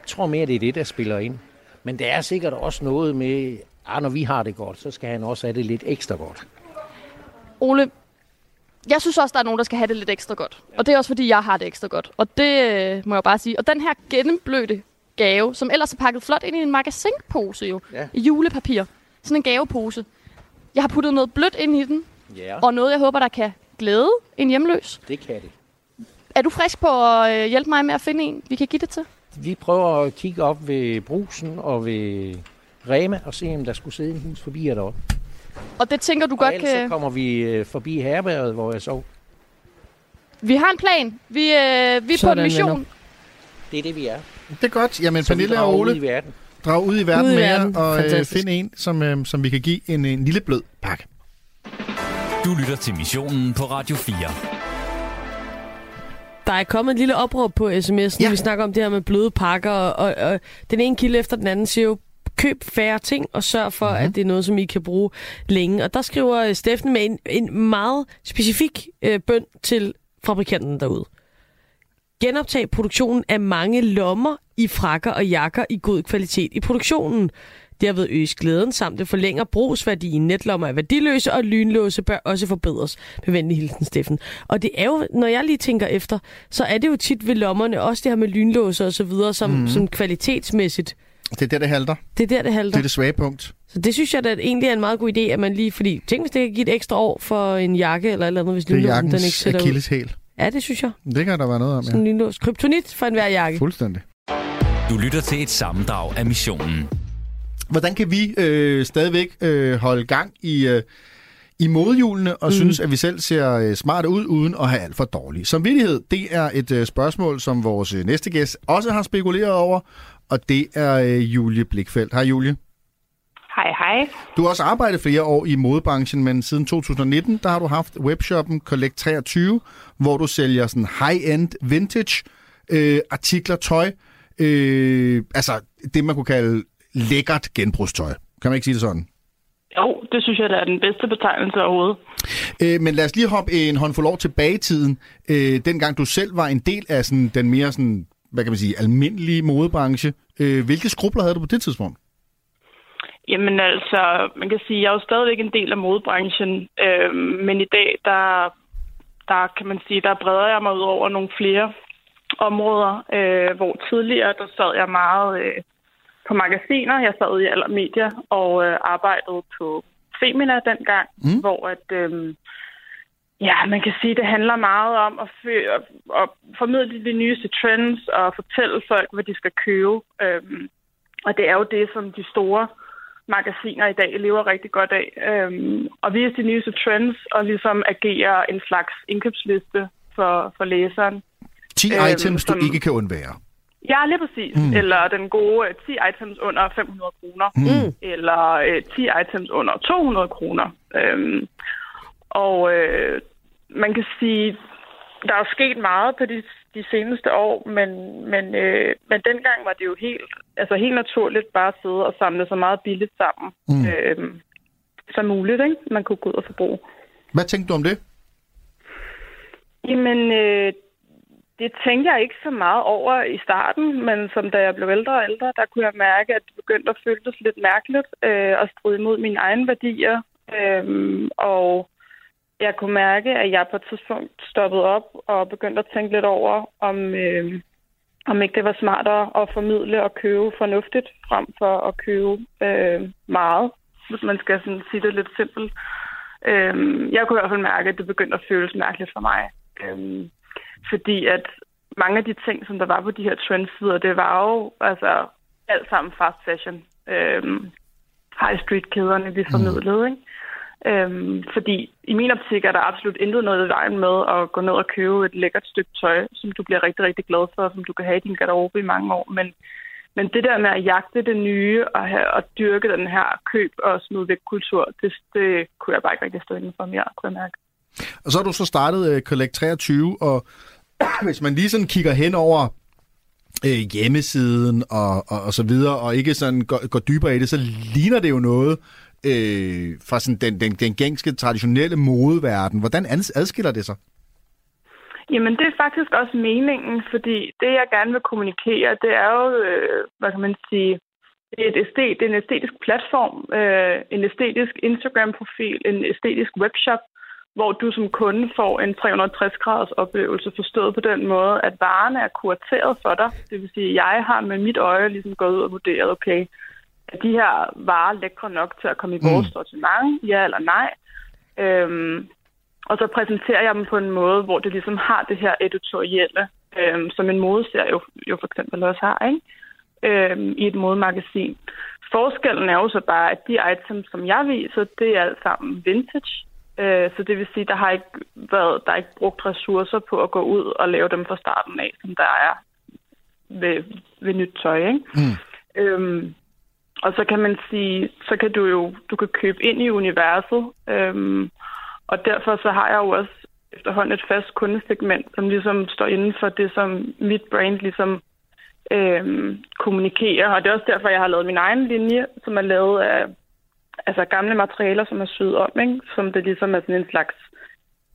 jeg tror mere, det er det, der spiller ind. Men der er sikkert også noget med, at når vi har det godt, så skal han også have det lidt ekstra godt. Ole, jeg synes også, der er nogen, der skal have det lidt ekstra godt. Og det er også, fordi jeg har det ekstra godt. Og det øh, må jeg bare sige. Og den her gennemblødte gave, som ellers er pakket flot ind i en magasinpose jo, Ja. i julepapir. Sådan en gavepose. Jeg har puttet noget blødt ind i den, Ja, og noget, jeg håber, der kan glæde en hjemløs. det kan det. Er du frisk på at øh, hjælpe mig med at finde en, vi kan give det til? Vi prøver at kigge op ved brusen og ved Rema og se, om der skulle sidde en hus forbi jer deroppe. Og det tænker du Og godt ellers så kan... kommer vi øh, forbi herberget, hvor jeg sov. Vi har en plan. Vi, øh, vi er på Sådan, en mission. venner. Det er det, vi er. Det er godt. Jamen, Så Pernille og Ole, ud i verden. drag ud i verden Ud i med verden. jer, og øh, Fantastisk. find en, som, øh, som vi kan give en, en lille blød pakke. Du lytter til missionen på Radio 4. Der er kommet et lille opråb på sms'en. Ja. Vi snakker om det her med bløde pakker, og, og, og den ene kilde efter den anden siger jo, køb færre ting, og sørg for, Mhm. mm-hmm. at det er noget, som I kan bruge længe. Og der skriver øh, Steffen med en, en meget specifik øh, bøn til fabrikanten derude. Genoptag produktionen af mange lommer i frakker og jakker i god kvalitet i produktionen. Derved øges glæden, samt det forlænger brugsværdien. Netlommer er værdiløse, og lynlåse bør også forbedres. Med venlig hilsen, Steffen. Og det er jo, når jeg lige tænker efter, så er det jo tit ved lommerne, også det her med lynlåse og så videre, som, mm. som kvalitetsmæssigt. Det er der, det halter. Det er der, det halter. Det er det svage punkt. Så det synes jeg da egentlig er en meget god idé, at man lige... Fordi tænk, hvis det kan give et ekstra år for en jakke eller et eller andet, hvis Det er den ikke sætter akilleshæl. Ja, det synes jeg. Det kan der være noget om, Sådan ja. en lynlås. Kryptonit for enhver jakke. Fuldstændig. Du lytter til et sammendrag af missionen. Hvordan kan vi øh, stadigvæk øh, holde gang i, øh, i modhjulene og mm. synes, at vi selv ser øh, smarte ud, uden at have alt for dårlig samvittighed? Det er et øh, spørgsmål, som vores øh, næste gæst også har spekuleret over, og det er øh, Julie Blikfeldt. Hej Julie. Hej, hej. Du har også arbejdet flere år i modebranchen, men siden 2019, der har du haft webshoppen Collect 23, hvor du sælger sådan high-end vintage øh, artikler, tøj. Øh, altså det, man kunne kalde lækkert genbrugstøj. Kan man ikke sige det sådan? Jo, det synes jeg, der er den bedste betegnelse overhovedet. Øh, men lad os lige hoppe en håndfuld år tilbage i tiden. Øh, dengang du selv var en del af sådan, den mere sådan, hvad kan man sige, almindelige modebranche. Øh, hvilke skrubler havde du på det tidspunkt? Jamen altså, man kan sige, jeg er jo stadigvæk en del af modebranchen, øh, men i dag, der, der kan man sige, der breder jeg mig ud over nogle flere områder, øh, hvor tidligere, der sad jeg meget øh, på magasiner. Jeg sad i Aller Media og øh, arbejdede på Femina dengang, mm. hvor at, øh, ja, man kan sige, det handler meget om at, fø- at, formidle de nyeste trends og fortælle folk, hvad de skal købe. Øh, og det er jo det, som de store magasiner i dag lever rigtig godt af. Øhm, og vise de nyeste trends og ligesom agere en slags indkøbsliste for, for læseren. 10 Øhm, items, du som- ikke kan undvære. Ja, lige præcis. Mm. Eller den gode øh, 10 items under 500 kroner. Mm. Eller øh, 10 items under 200 kroner. Øhm, og øh, man kan sige, der er sket meget på de, de seneste år, men, men, øh, men dengang var det jo helt, altså helt naturligt bare at sidde og samle så meget billigt sammen Mm. øh, som muligt, ikke? man kunne gå ud og forbruge. Hvad tænkte du om det? Jamen, øh, det tænkte jeg ikke så meget over i starten, men som da jeg blev ældre og ældre, der kunne jeg mærke, at det begyndte at føles lidt mærkeligt øh, at stride imod mine egne værdier. Øh, og jeg kunne mærke, at jeg på et tidspunkt stoppede op og begyndte at tænke lidt over, om, øh, om ikke det var smartere at formidle og købe fornuftigt, frem for at købe øh, meget, hvis man skal sådan sige det lidt simpelt. Øh, jeg kunne i hvert fald mærke, at det begyndte at føles mærkeligt for mig. Øh, fordi at mange af de ting, som der var på de her trendsider, det var jo altså alt sammen fast fashion. Øhm, high street kæderne, vi formidlede, ikke? Øhm, fordi i min optik er der absolut intet noget i vejen med at gå ned og købe et lækkert stykke tøj, som du bliver rigtig, rigtig glad for, som du kan have i din garderobe i mange år. Men, men det der med at jagte det nye og, have, og dyrke den her køb og smid væk kultur, det, det kunne jeg bare ikke rigtig stå inden for mere, kunne jeg mærke. Og så har du så startet uh, Collect 23, og hvis man lige sådan kigger hen over øh, hjemmesiden og, og, og så videre, og ikke sådan går, går dybere i det, så ligner det jo noget øh, fra sådan den, den, den gængske, traditionelle modeverden. Hvordan adskiller det sig? Jamen, det er faktisk også meningen, fordi det, jeg gerne vil kommunikere, det er jo, øh, hvad kan man sige, det er, et æstet, det er en æstetisk platform, øh, en æstetisk Instagram-profil, en æstetisk webshop, hvor du som kunde får en 360-graders oplevelse, forstået på den måde, at varerne er kurateret for dig. Det vil sige, at jeg har med mit øje ligesom gået ud og vurderet, okay, er de her varer lækre nok til at komme i vores Mm. sortiment, ja eller nej. Øhm, og så præsenterer jeg dem på en måde, hvor det ligesom har det her editorielle, øhm, som en modeserie jo, jo for eksempel også har, ikke? Øhm, i et modemagasin. Forskellen er jo så bare, at de items, som jeg viser, det er alt sammen vintage. Øh, så det vil sige, der har ikke været, der er ikke brugt ressourcer på at gå ud og lave dem fra starten af, som der er ved, ved nyt tøj, ikke? Mm. Øhm, og så kan man sige, så kan du jo du kan købe ind i universet, øhm, og derfor så har jeg jo også efterhånden et fast kundesegment, som ligesom står inden for det, som mit brand ligesom øhm, kommunikerer. Og det er også derfor, jeg har lavet min egen linje, som er lavet af altså gamle materialer, som er syet om, ikke? som det ligesom er sådan en slags,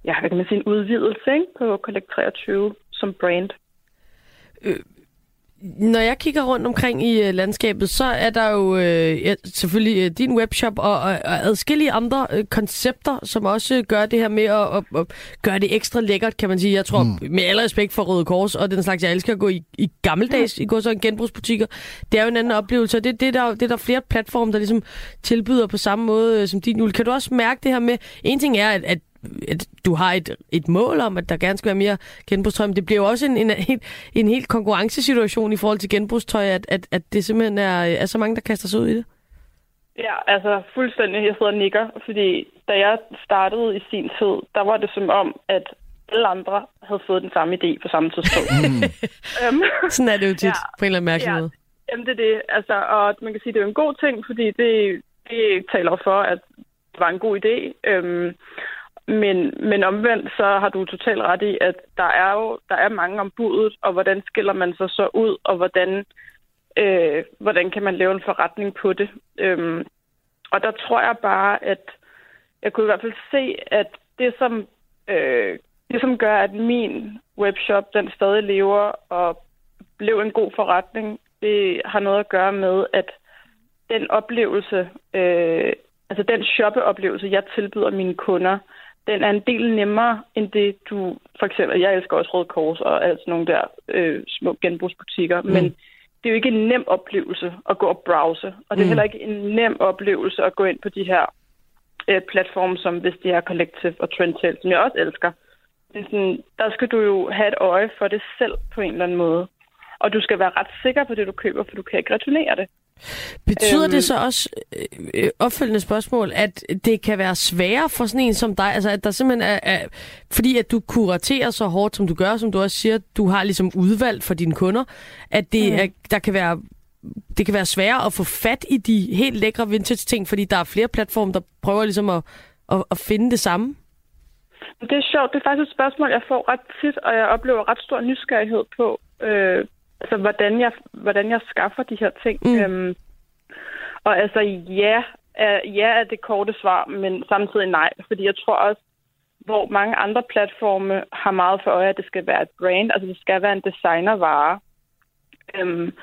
ja, hvad kan man sige, en udvidelse ikke? på Collect 23 som brand. Øh, når jeg kigger rundt omkring i øh, landskabet, så er der jo øh, ja, selvfølgelig øh, din webshop og, og, og adskillige andre øh, koncepter, som også gør det her med at, at, at gøre det ekstra lækkert, kan man sige. Jeg tror, mm. med al respekt for Røde Kors og den slags, jeg elsker at gå i, i gammeldags, mm. i går så en genbrugsbutikker. Det er jo en anden oplevelse, og det, det, er der, det er der flere platforme, der ligesom tilbyder på samme måde øh, som din Jule. Kan du også mærke det her med, en ting er, at, at at du har et, et mål om, at der gerne skal være mere genbrugstøj, men det bliver jo også en, en, en, en helt konkurrencesituation i forhold til genbrugstøj, at, at, at det simpelthen er, er så mange, der kaster sig ud i det. Ja, altså fuldstændig. Jeg sidder og nikker, fordi da jeg startede i sin tid, der var det som om, at alle andre havde fået den samme idé på samme tidspunkt. øhm, Sådan er det jo tit, Ja. på en eller anden mærkelig Ja. måde. Jamen, det er det. Altså, og man kan sige, det er en god ting, fordi det, det taler for, at det var en god idé. Øhm, men, men omvendt, så har du totalt ret i, at der er jo der er mange om budet, og hvordan skiller man sig så ud, og hvordan, øh, hvordan kan man lave en forretning på det. Øhm, og der tror jeg bare, at jeg kunne i hvert fald se, at det som, øh, det, som gør, at min webshop den stadig lever og blev en god forretning, det har noget at gøre med, at den oplevelse, øh, altså den shoppeoplevelse, jeg tilbyder mine kunder, den er en del nemmere end det, du... For eksempel, jeg elsker også Røde Kors og alt sådan nogle der øh, små genbrugsbutikker, mm. men det er jo ikke en nem oplevelse at gå og browse, og det er Mm. heller ikke en nem oplevelse at gå ind på de her øh, platforme, som hvis det er Collective og Trendtail, som jeg også elsker. Er sådan, der skal du jo have et øje for det selv på en eller anden måde. Og du skal være ret sikker på det, du køber, for du kan ikke returnere det. Betyder Øhm. det så også, øh, øh, opfølgende spørgsmål, at det kan være sværere for sådan en som dig, altså at der simpelthen er, er fordi at du kuraterer så hårdt, som du gør, som du også siger, du har ligesom udvalgt for dine kunder, at det Mm. er, der kan være det kan være sværere at få fat i de helt lækre vintage ting, fordi der er flere platforme, der prøver ligesom at, at, at finde det samme. Det er sjovt. Det er faktisk et spørgsmål, jeg får ret tit, og jeg oplever ret stor nysgerrighed på, øh, altså, hvordan, jeg, hvordan jeg skaffer de her ting. Mm. Øhm, og altså, ja er, ja er det korte svar, men samtidig nej. Fordi jeg tror også, hvor mange andre platforme har meget for øje, at det skal være et brand, altså det skal være en designervare. Øhm,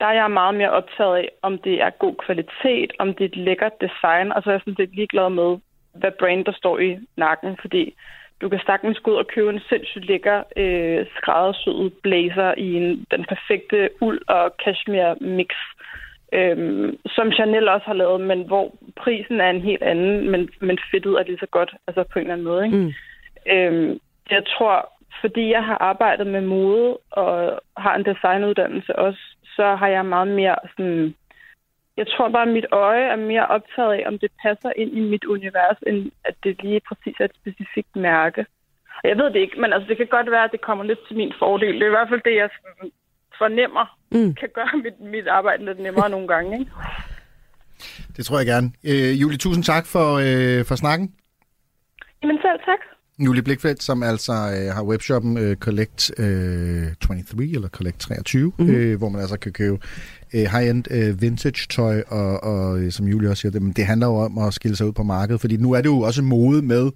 der er jeg meget mere optaget af, om det er god kvalitet, om det er et lækkert design, og så er jeg sådan set ligeglad med, hvad brand der står i nakken, fordi du kan sagtens gå ud og købe en sindssygt lækker øh, skræddersyet blazer i en, den perfekte uld og cashmere mix, øhm, som Chanel også har lavet, men hvor prisen er en helt anden, men, men fedtet er lige så godt, altså på en eller anden måde. Ikke? Mm. Øhm, jeg tror, fordi jeg har arbejdet med mode og har en designuddannelse også, så har jeg meget mere sådan... Jeg tror bare, at mit øje er mere optaget af, om det passer ind i mit univers, end at det lige præcis er et specifikt mærke. Og jeg ved det ikke, men altså, det kan godt være, at det kommer lidt til min fordel. Det er i hvert fald det, jeg fornemmer, Mm. kan gøre mit, mit arbejde lidt nemmere nogle gange. Ikke? Det tror jeg gerne. Øh, Julie, tusind tak for, øh, for snakken. Jamen selv tak. Julie Blikfeldt, som altså øh, har webshoppen øh, Collect øh, 23, eller Collect 23, Mhm. mm-hmm. øh, hvor man altså kan købe øh, high-end øh, vintage tøj, og, og øh, som Julie også siger, det, men det handler jo om at skille sig ud på markedet, fordi nu er det jo også mode med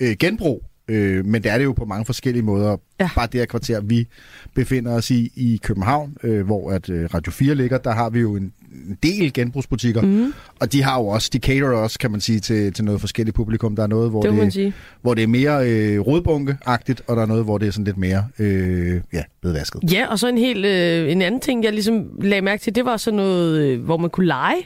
øh, genbrug, øh, men det er det jo på mange forskellige måder. Ja. Bare det her kvarter, vi befinder os i i København, øh, hvor at øh, Radio 4 ligger, der har vi jo en, en del genbrugsbutikker, Mm. og de har jo også, de caterer også, kan man sige, til, til noget forskelligt publikum. Der er noget, hvor Det det, hvor det er mere øh, rodbunke-agtigt, og der er noget, hvor det er sådan lidt mere øh, ja, bedvasket. Ja, og så en helt øh, en anden ting, jeg ligesom lagde mærke til, det var sådan noget, øh, hvor man kunne lege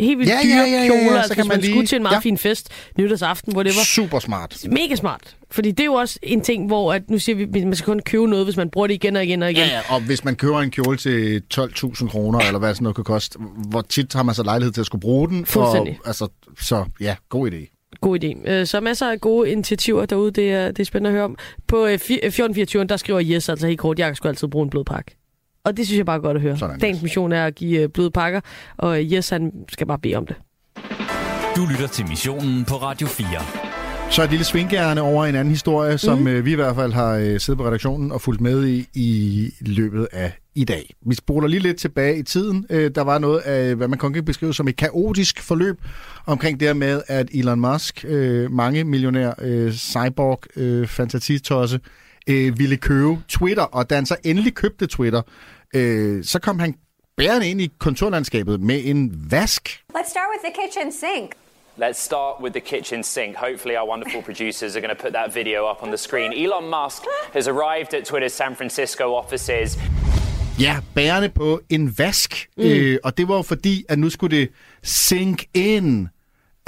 helt vildt Ja, dyre ja, ja, ja, kjoler, ja, så kan man man lige- skulle til en meget ja. fin fest nytårsaften, hvor det var Super smart. mega smart. Fordi det er jo også en ting, hvor at, nu siger vi, at man skal kun købe noget, hvis man bruger det igen og igen og igen. Ja, ja, og hvis man køber en kjole til 12.000 kroner, eller hvad sådan noget kan koste, hvor tit har man så lejlighed til at skulle bruge den? Fuldstændig. Og, altså, så ja, god idé. God idé. Øh, Så masser af gode initiativer derude, det er, det er spændende at høre om. På øh, fi- 1424, der skriver Jes altså helt kort, jeg skal altid bruge en blodpakke. Og det synes jeg bare er godt at høre. Sådan, Dagens mission er at give øh, blodpakker, og øh, Jes han skal bare bede om det. Du lytter til missionen på Radio 4. Så et lille svinggærende over en anden historie, som mm. øh, vi i hvert fald har øh, siddet på redaktionen og fulgt med i i løbet af i dag. Vi spoler lige lidt tilbage i tiden. Øh, der var noget af, hvad man kun kan beskrive som et kaotisk forløb omkring det her med, at Elon Musk, øh, mange millionær øh, cyborg øh, fantasitosse, øh, ville købe Twitter, og da han så endelig købte Twitter, øh, så kom han bærende ind i kontorlandskabet med en vask. Let's start with the kitchen sink. Let's start with the kitchen sink. Hopefully, our wonderful producers are going to put that video up on the screen. Elon Musk has arrived at Twitter's San Francisco offices. Ja, bærende på en vask. Mm. Øh, og det var jo fordi, at nu skulle det sink ind,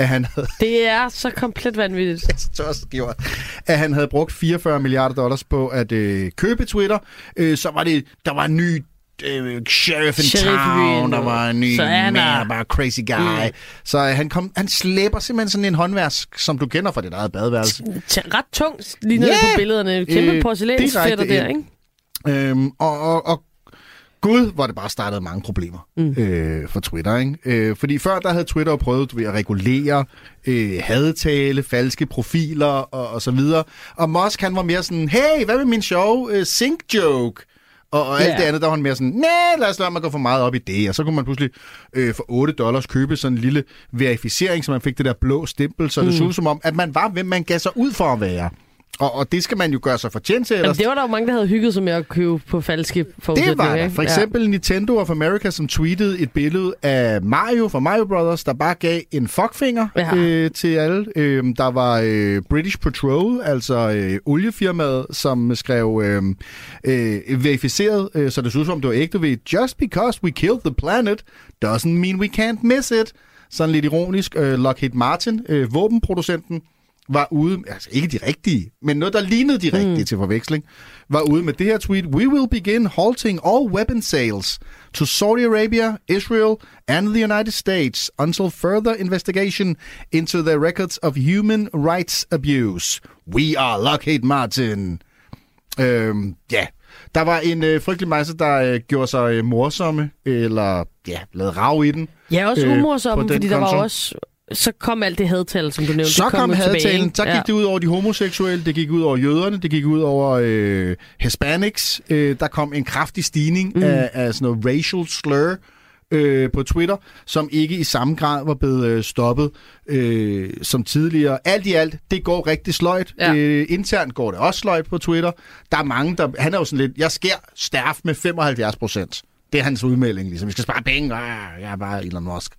at han havde... Det er så komplet vanvittigt. så også gjort, at han havde brugt 44 milliarder dollars på at øh, købe Twitter. Øh, så var det, der var en ny øh, sheriff in Sheriff town, byen, der var en ny så er- man, bare crazy guy. Mm. Så øh, han, kom, han slæber simpelthen sådan en håndvask, som du kender fra dit eget badeværelse. Ret tungt, lige Ja! på billederne. Kæmpe Øh, porcelænsfætter der, ikke? Øhm, og, og, og Gud, hvor det bare startede mange problemer mm. øh, for Twitter. Ikke? Øh, fordi før der havde Twitter prøvet du ved, at regulere øh, hadtale, falske profiler og, og så videre. Og Musk han var mere sådan, hey, hvad med min show uh, Sync Joke? Og, og alt Ja. det andet, der var han mere sådan, nej, lad os lade mig gå for meget op i det. Og så kunne man pludselig øh, for 8 dollars købe sådan en lille verificering, så man fik det der blå stempel, så mm. det så ud som om, at man var, hvem man gav sig ud for at være. Og, og det skal man jo gøre sig fortjent til. Jamen, ellers- det var der jo mange, der havde hygget sig med at købe på falske det forudsætninger. var der. For eksempel ja. Nintendo of America, som tweetede et billede af Mario fra Mario Brothers, der bare gav en fuckfinger Ja. øh, til alle. Øh, der var øh, British Petrol, altså øh, oliefirmaet, som skrev øh, øh, verificeret, øh, så det så ud som, det var ægte ved, Just because we killed the planet doesn't mean we can't miss it. Sådan lidt ironisk. Øh, Lockheed Martin, øh, våbenproducenten, var ude, altså ikke de rigtige, men noget, der lignede de rigtige mm. til forveksling, var ude med det her tweet. We will begin halting all weapon sales to Saudi Arabia, Israel and the United States until further investigation into their records of human rights abuse. We are Lockheed Martin. Øhm, ja, der var en øh, frygtelig masse, der øh, gjorde sig øh, morsomme, eller ja, lavede rav i den. Ja, også øh, den fordi der var konto. også... Så kom alt det hadtal, som du nævnte. Så det kom tilbage, hadtalen, så gik det ud over de homoseksuelle, det gik ud over jøderne, det gik ud over øh, hispanics. Øh, der kom en kraftig stigning mm. af, af sådan noget racial slur øh, på Twitter, som ikke i samme grad var blevet øh, stoppet øh, som tidligere. Alt i alt, det går rigtig sløjt. Ja. Øh, internt går det også sløjt på Twitter. Der er mange, der... Han er jo sådan lidt... Jeg sker stærf med 75 procent. Det er hans udmelding, ligesom. Vi skal spare penge. Ah, jeg er bare Elon Musk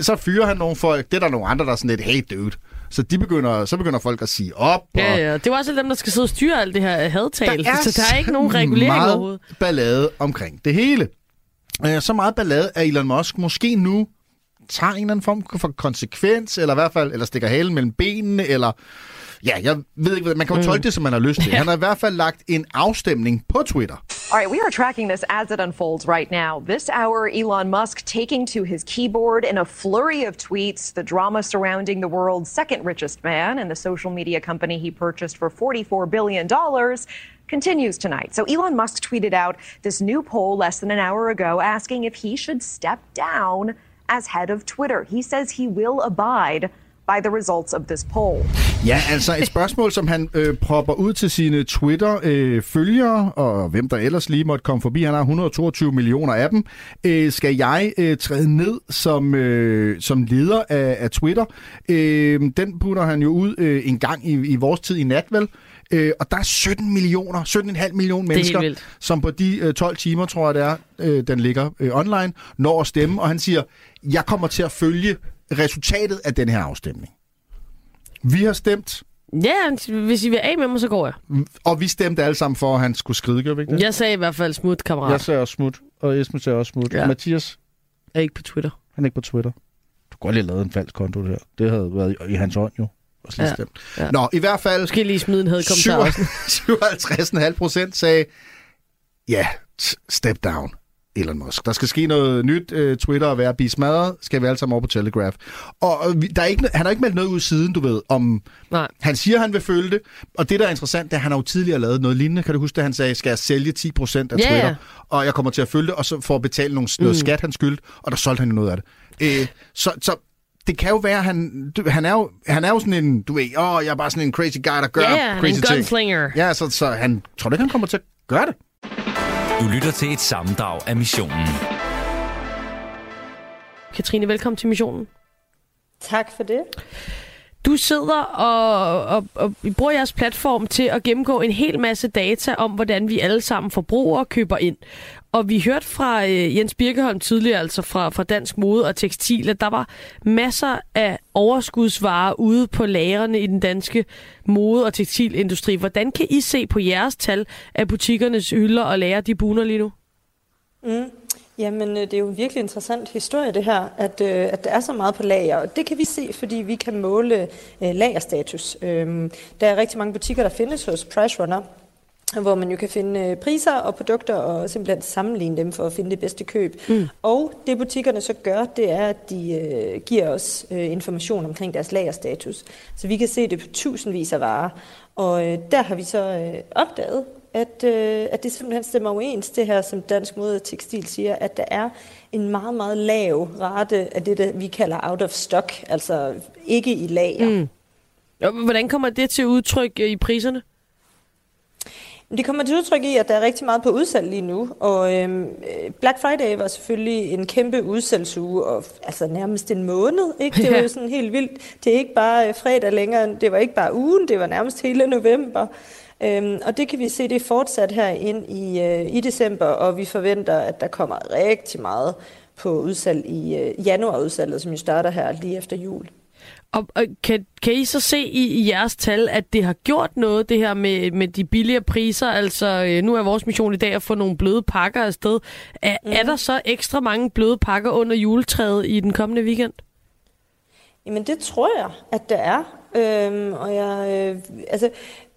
så fyrer han nogle folk. Det er der nogle andre, der er sådan lidt, hey dude. Så, de begynder, så begynder folk at sige op. Og Ja, ja. Det var også dem, der skal sidde og styre alt det her hadtal. Så der er ikke nogen regulering meget overhovedet. ballade omkring det hele. Øh, Så meget ballade, at Elon Musk måske nu tager en eller anden form for konsekvens, eller i hvert fald eller stikker halen mellem benene, eller ja, jeg ved ikke, man kan jo Mm. tolke det, som man har lyst til. Han har i hvert fald lagt en afstemning på Twitter. All right, we are tracking this as it unfolds right now. This hour, Elon Musk taking to his keyboard in a flurry of tweets. The drama surrounding the world's second richest man and the social media company he purchased for $44 billion continues tonight. So Elon Musk tweeted out this new poll less than an hour ago asking if he should step down as head of Twitter. He says he will abide by the results of this poll. Ja, altså et spørgsmål, som han øh, propper ud til sine Twitter-følgere, øh, og hvem der ellers lige måtte komme forbi. Han har 122 millioner af dem. Øh, skal jeg øh, træde ned som, øh, som leder af, af Twitter? Øh, den putter han jo ud øh, en gang i, i vores tid i nat, vel? Øh, og der er 17 millioner, 17,5 millioner mennesker, som på de øh, 12 timer, tror jeg det er, øh, den ligger øh, online, når at stemme. Og han siger, jeg kommer til at følge resultatet af den her afstemning. Vi har stemt, Ja, hvis I vil af med mig, så går jeg. og vi stemte alle sammen for, at han skulle skride, gør vi ikke det? Jeg sagde i hvert fald smut, kammerat. Jeg sagde også smut, og Esben sagde også smut. Ja. Mathias? Er ikke på Twitter. Han er ikke på Twitter. Du kunne godt lige have lavet en falsk konto der. Det havde været i, i hans ånd jo. Også lidt Ja, ja. ja. Nå, i hvert fald... Måske lige smide en hadkommentar også. 57,5 procent sagde, ja, step down, Elon Musk. Der skal ske noget nyt. Uh, Twitter er ved at blive smadret. Skal vi alle sammen over på Telegraph. Og øh, vi- der er ikke, han har ikke meldt noget ud siden, du ved, om... Nej. Han siger, han vil følge det. Og det, der er interessant, det er, at han har jo tidligere lavet noget lignende. Kan du huske, at han sagde, skal jeg sælge 10 procent af Ja, Twitter? ja. Og jeg kommer til at følge det, og så at betale nogle, noget Mm. skat, han skyldte. Og der solgte han jo noget af det. Øh, så, så det kan jo være, han, du, han, er jo, han er jo sådan en, du ved, åh, jeg er bare sådan en crazy guy, der gør Ja, ja, han er crazy en ting. gunslinger. Ja, så, så han tror du ikke, han kommer til at gøre det? Du lytter til et sammendrag af missionen. Katrine, velkommen til missionen. Tak for det. Du sidder og, og, og I bruger jeres platform til at gennemgå en hel masse data om, hvordan vi alle sammen forbruger og køber ind. Og vi hørte fra øh, Jens Birkeholm tidligere, altså fra, fra Dansk Mode og Tekstil, at der var masser af overskudsvarer ude på lagrene i den danske mode- og tekstilindustri. Hvordan kan I se på jeres tal af butikkernes hylder og lager, de buner lige nu? Mm. Jamen, øh, det er jo en virkelig interessant historie, det her, at, øh, at der er så meget på lager. Og det kan vi se, fordi vi kan måle øh, lagerstatus. Øhm, der er rigtig mange butikker, der findes hos PriceRunner, hvor man jo kan finde øh, priser og produkter og simpelthen sammenligne dem for at finde det bedste køb. Mm. Og det butikkerne så gør, det er, at de øh, giver os øh, information omkring deres lagerstatus. Så vi kan se det på tusindvis af varer. Og øh, der har vi så øh, opdaget, at, øh, at det simpelthen stemmer overens, det her, som Dansk Mode og Tekstil siger, at der er en meget, meget lav rate af det, der vi kalder out of stock, altså ikke i lager. Mm. Hvordan kommer det til udtryk øh, i priserne? Det kommer til udtryk i, at der er rigtig meget på udsalg lige nu, og øhm, øh, Black Friday var selvfølgelig en kæmpe udsalgsuge, og altså nærmest en måned, ikke? Det var jo sådan helt vildt. Det er ikke bare øh, fredag længere, det var ikke bare ugen, det var nærmest hele november. Øhm, og det kan vi se, det er fortsat her ind i, øh, i december, og vi forventer, at der kommer rigtig meget på udsalg i øh, januarudsalget, som jo starter her lige efter jul. Og, og kan, kan I så se i, i jeres tal, at det har gjort noget, det her med, med de billigere priser? Altså, øh, nu er vores mission i dag at få nogle bløde pakker afsted. Er, mm. er der så ekstra mange bløde pakker under juletræet i den kommende weekend? Jamen det tror jeg, at der er. Øhm, og jeg, øh, altså,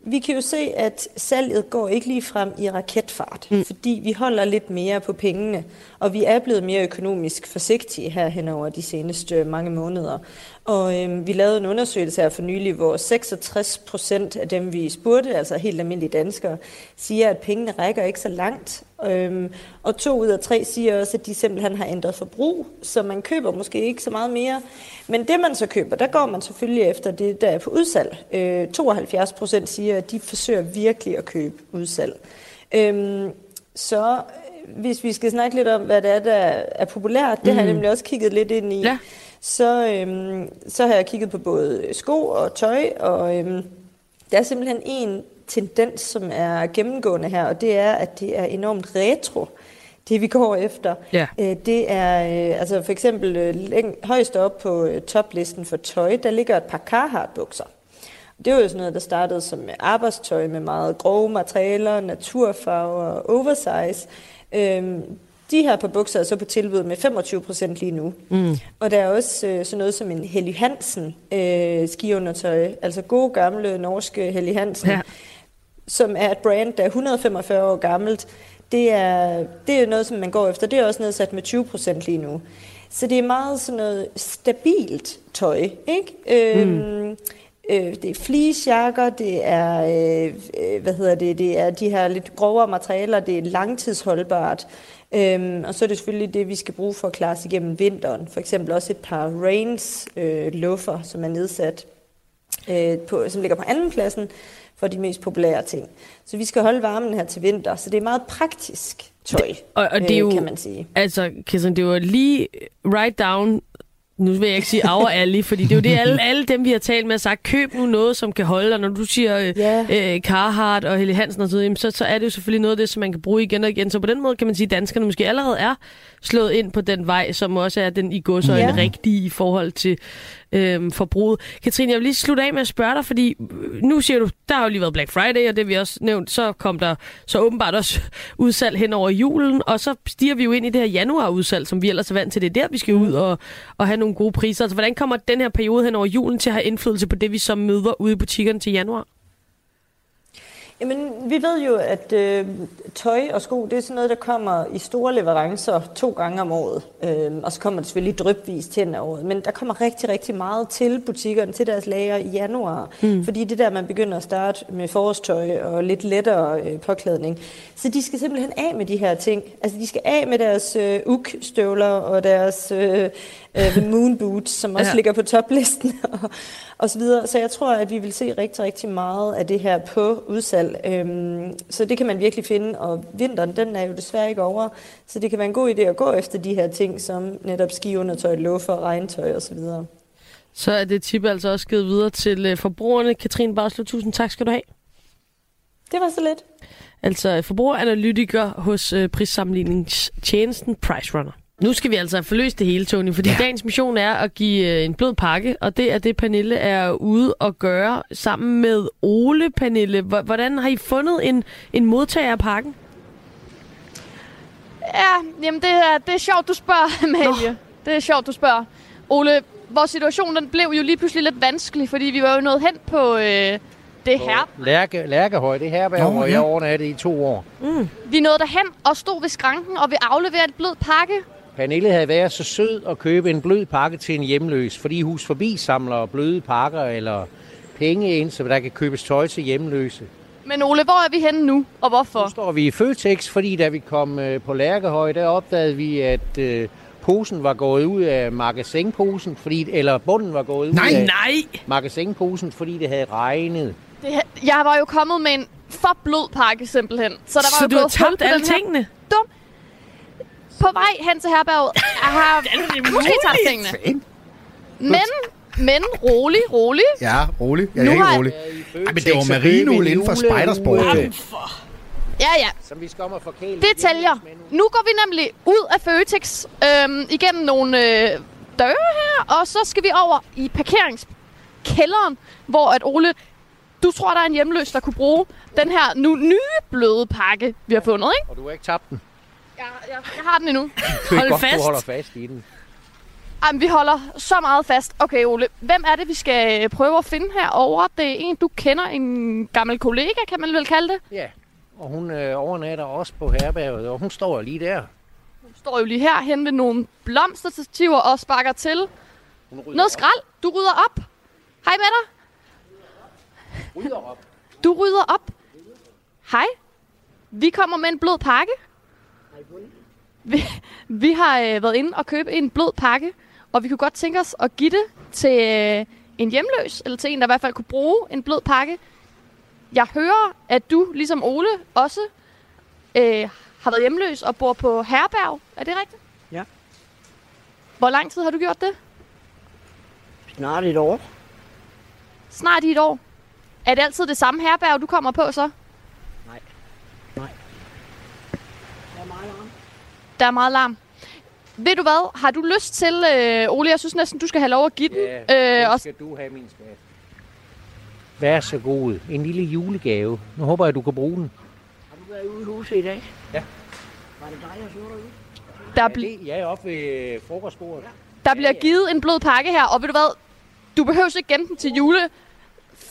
vi kan jo se, at salget går ikke lige frem i raketfart, mm. fordi vi holder lidt mere på pengene, og vi er blevet mere økonomisk forsigtige her hen over de seneste øh, mange måneder. Og øh, vi lavede en undersøgelse her for nylig, hvor 66 procent af dem, vi spurgte, altså helt almindelige danskere, siger, at pengene rækker ikke så langt. Øhm, og to ud af tre siger også, at de simpelthen har ændret forbrug, så man køber måske ikke så meget mere. Men det, man så køber, der går man selvfølgelig efter det, der er på udsalg. Øh, 72 procent siger, at de forsøger virkelig at købe udsalg. Øhm, så hvis vi skal snakke lidt om, hvad det er, der er populært, det har jeg Mhm. nemlig også kigget lidt ind i, Ja. så, øhm, så har jeg kigget på både sko og tøj, og øhm, der er simpelthen en tendens, som er gennemgående her, og det er, at det er enormt retro, det vi går efter. Ja. Øh, det er øh, altså for eksempel øh, højst op på øh, toplisten for tøj, der ligger et par Carhartt-bukser. Det var jo sådan noget, der startede som arbejdstøj med meget grove materialer, naturfarver, oversize. Øhm, de her par bukser er så på tilbud med 25 procent lige nu. Mm. Og der er også øh, sådan noget som en Helly Hansen øh, skiundertøj, altså gode gamle norske Helly Hansen, Ja. som er et brand, der er 145 år gammelt. Det er, det er noget, som man går efter. Det er også nedsat med 20 procent lige nu. Så det er meget sådan noget stabilt tøj, ikke? Mm. Øh, det er fleecejakker, det er, øh, øh, hvad hedder det, det er de her lidt grovere materialer, det er langtidsholdbart. Øhm, og så er det selvfølgelig det, vi skal bruge for at klare os igennem vinteren. For eksempel også et par Rains øh, luffer, som er nedsat, øh, på, som ligger på anden pladsen for de mest populære ting. Så vi skal holde varmen her til vinter, så det er meget praktisk tøj, Og, og det er jo, øh, kan man sige. Altså, Kirsten, det var lige right down, nu vil jeg ikke sige our alley, fordi det er jo det, alle, alle dem, vi har talt med, har sagt, køb nu noget, som kan holde dig. Når du siger øh, Ja. øh, Carhartt og Helle Hansen og sådan noget, så, så er det jo selvfølgelig noget af det, som man kan bruge igen og igen. Så på den måde kan man sige, at danskerne måske allerede er slået ind på den vej, som også er den i godsøjne Ja. rigtige i forhold til øh, forbruget. Katrine, jeg vil lige slutte af med at spørge dig, fordi øh, nu siger du, der har jo lige været Black Friday, og det vi også nævnt, så kom der så åbenbart også udsalg hen over julen, og så stiger vi jo ind i det her januarudsalg, som vi ellers er vant til. Det er der, vi skal ud og, og have nogle gode priser. Altså, hvordan kommer den her periode hen over julen til at have indflydelse på det, vi så møder ude i butikkerne til januar? Jamen, vi ved jo, at øh, tøj og sko, det er sådan noget, der kommer i store leverancer to gange om året. Øh, og så kommer det selvfølgelig drøbvis til af året. Men der kommer rigtig, rigtig meget til butikkerne, til deres lager i januar. Mm. Fordi det der, man begynder at starte med forårstøj og lidt lettere øh, påklædning. Så de skal simpelthen af med de her ting. Altså, de skal af med deres øh, uk-støvler og deres øh, øh, moon boots, som også ja. ligger på toplisten. og, og så videre. Så jeg tror, at vi vil se rigtig, rigtig meget af det her på udsalg. Øhm, så det kan man virkelig finde, og vinteren, den er jo desværre ikke over, så det kan være en god idé at gå efter de her ting, som netop skiundertøj, luffer, regntøj osv. Så er det tip altså også givet videre til øh, forbrugerne. Katrine Barslo, tusind tak skal du have. Det var så lidt. Altså forbrugeranalytiker hos øh, prissammenligningstjenesten PriceRunner. Nu skal vi altså forløse det hele, Tony, fordi ja. dagens mission er at give øh, en blød pakke, og det er det, Pernille er ude og gøre sammen med Ole. Pernille, hvordan har I fundet en, en modtager af pakken? Ja, jamen det er, det er sjovt, du spørger, Amalie. Nå. Det er sjovt, du spørger. Ole, vores situation den blev jo lige pludselig lidt vanskelig, fordi vi var jo nået hen på øh, det her. Lærke, Lærkehøj, det her, hvor jeg overnatte i to år. Mm. Vi nåede derhen og stod ved skranken og vi afleverede et blød pakke. Pernille havde været så sød at købe en blød pakke til en hjemløs, fordi Hus Forbi samler bløde pakker eller penge ind, så der kan købes tøj til hjemløse. Men Ole, hvor er vi henne nu, og hvorfor? Nu står vi i Føtex, fordi da vi kom øh, på Lærkehøj, der opdagede vi, at øh, posen var gået ud af magasinposen, fordi, eller bunden var gået nej, ud af nej. magasinposen, fordi det havde regnet. Det, jeg var jo kommet med en for blød pakke simpelthen. Så, der var så jo du har tabt alle tingene? Dum på vej hen til herberget. Jeg har måske tabt tingene. Men, men rolig, rolig. Ja, rolig. Jeg er ikke rolig. Ej, men det var marinul inden for spidersport. Ja, ja. Som vi skommer for kæle. Det tæller. Nu går vi nemlig ud af Føtex øhm, igennem nogle øh, døre her, og så skal vi over i parkeringskælderen, hvor at Ole, du tror, der er en hjemløs, der kunne bruge den her nu nye bløde pakke, vi har fundet, ikke? Og du har ikke tabt den? Jeg, jeg, jeg har den endnu. Hold godt, fast. du holder fast i den. Jamen, vi holder så meget fast. Okay, Ole, hvem er det, vi skal prøve at finde herover? Det er en, du kender, en gammel kollega, kan man vel kalde det? Ja, og hun øh, overnatter også på herberget, og hun står lige der. Hun står jo lige her hen ved nogle blomsterstativer og sparker til. Noget skrald. Du rydder op. Hej med dig. Rydder op. Du rydder op. Hej. Vi kommer med en blød pakke. Vi, vi har øh, været inde og købe en blød pakke, og vi kunne godt tænke os at give det til øh, en hjemløs, eller til en, der i hvert fald kunne bruge en blød pakke. Jeg hører, at du, ligesom Ole, også øh, har været hjemløs og bor på herberg. Er det rigtigt? Ja. Hvor lang tid har du gjort det? Snart et år. Snart i et år. Er det altid det samme herberg, du kommer på så? Nej. Nej. Der er meget larm. Ved du hvad? Har du lyst til, øh, Ole, jeg synes næsten, du skal have lov at give den. Ja, øh, og... skal du have, min skat. Vær så god. En lille julegave. Nu håber jeg, du kan bruge den. Har du været ude i huset i dag? Ja. Var det dig, der så derude? Der bl- ja, jeg er oppe ved frokostbordet. Ja. Der bliver givet en blød pakke her, og ved du hvad? Du behøver ikke gemme den til jule...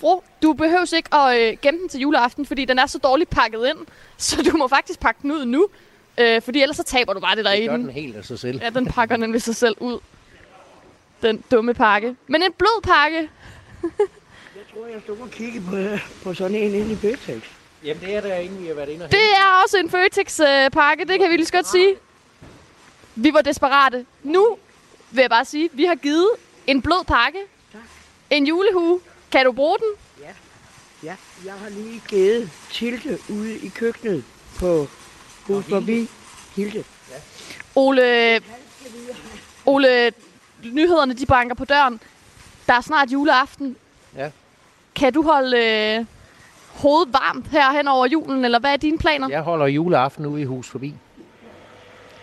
Fru, du behøver ikke at øh, gemme den til juleaften, fordi den er så dårligt pakket ind. Så du må faktisk pakke den ud nu. Øh, fordi ellers så taber du bare det der i den. den helt af sig selv. Ja, den pakker nemlig sig selv ud. Den dumme pakke. Men en blød pakke. jeg tror, jeg stod og kiggede på, på sådan en inde i Føtex. Jamen, det er der ingen, vi har været inde og Det er også en Føtex-pakke, det kan vi lige så godt sige. Vi var desperate. Nu vil jeg bare sige, vi har givet en blød pakke. Tak. En julehue. Kan du bruge den? Ja. Ja, jeg har lige givet Tilte ude i køkkenet på Hus forbi Hilde. Ja. Ole, Ole, nyhederne de banker på døren. Der er snart juleaften. Ja. Kan du holde øh, hovedet varmt her hen over julen, eller hvad er dine planer? Jeg holder juleaften ude i hus forbi.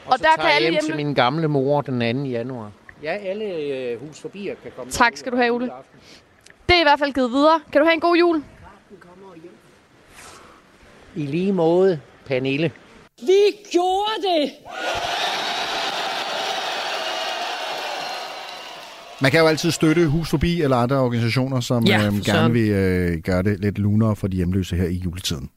Og, og så der tager kan jeg alle hjem hjemme... til min gamle mor den 2. januar. Ja, alle øh, hus forbi kan komme. Tak skal du have, Ole. Det er i hvert fald givet videre. Kan du have en god jul? I lige måde, Pernille. Vi gjorde det! Man kan jo altid støtte Hus Forbi eller andre organisationer, som Ja, øhm, gerne vil øh, gøre det lidt lunere for de hjemløse her i juletiden.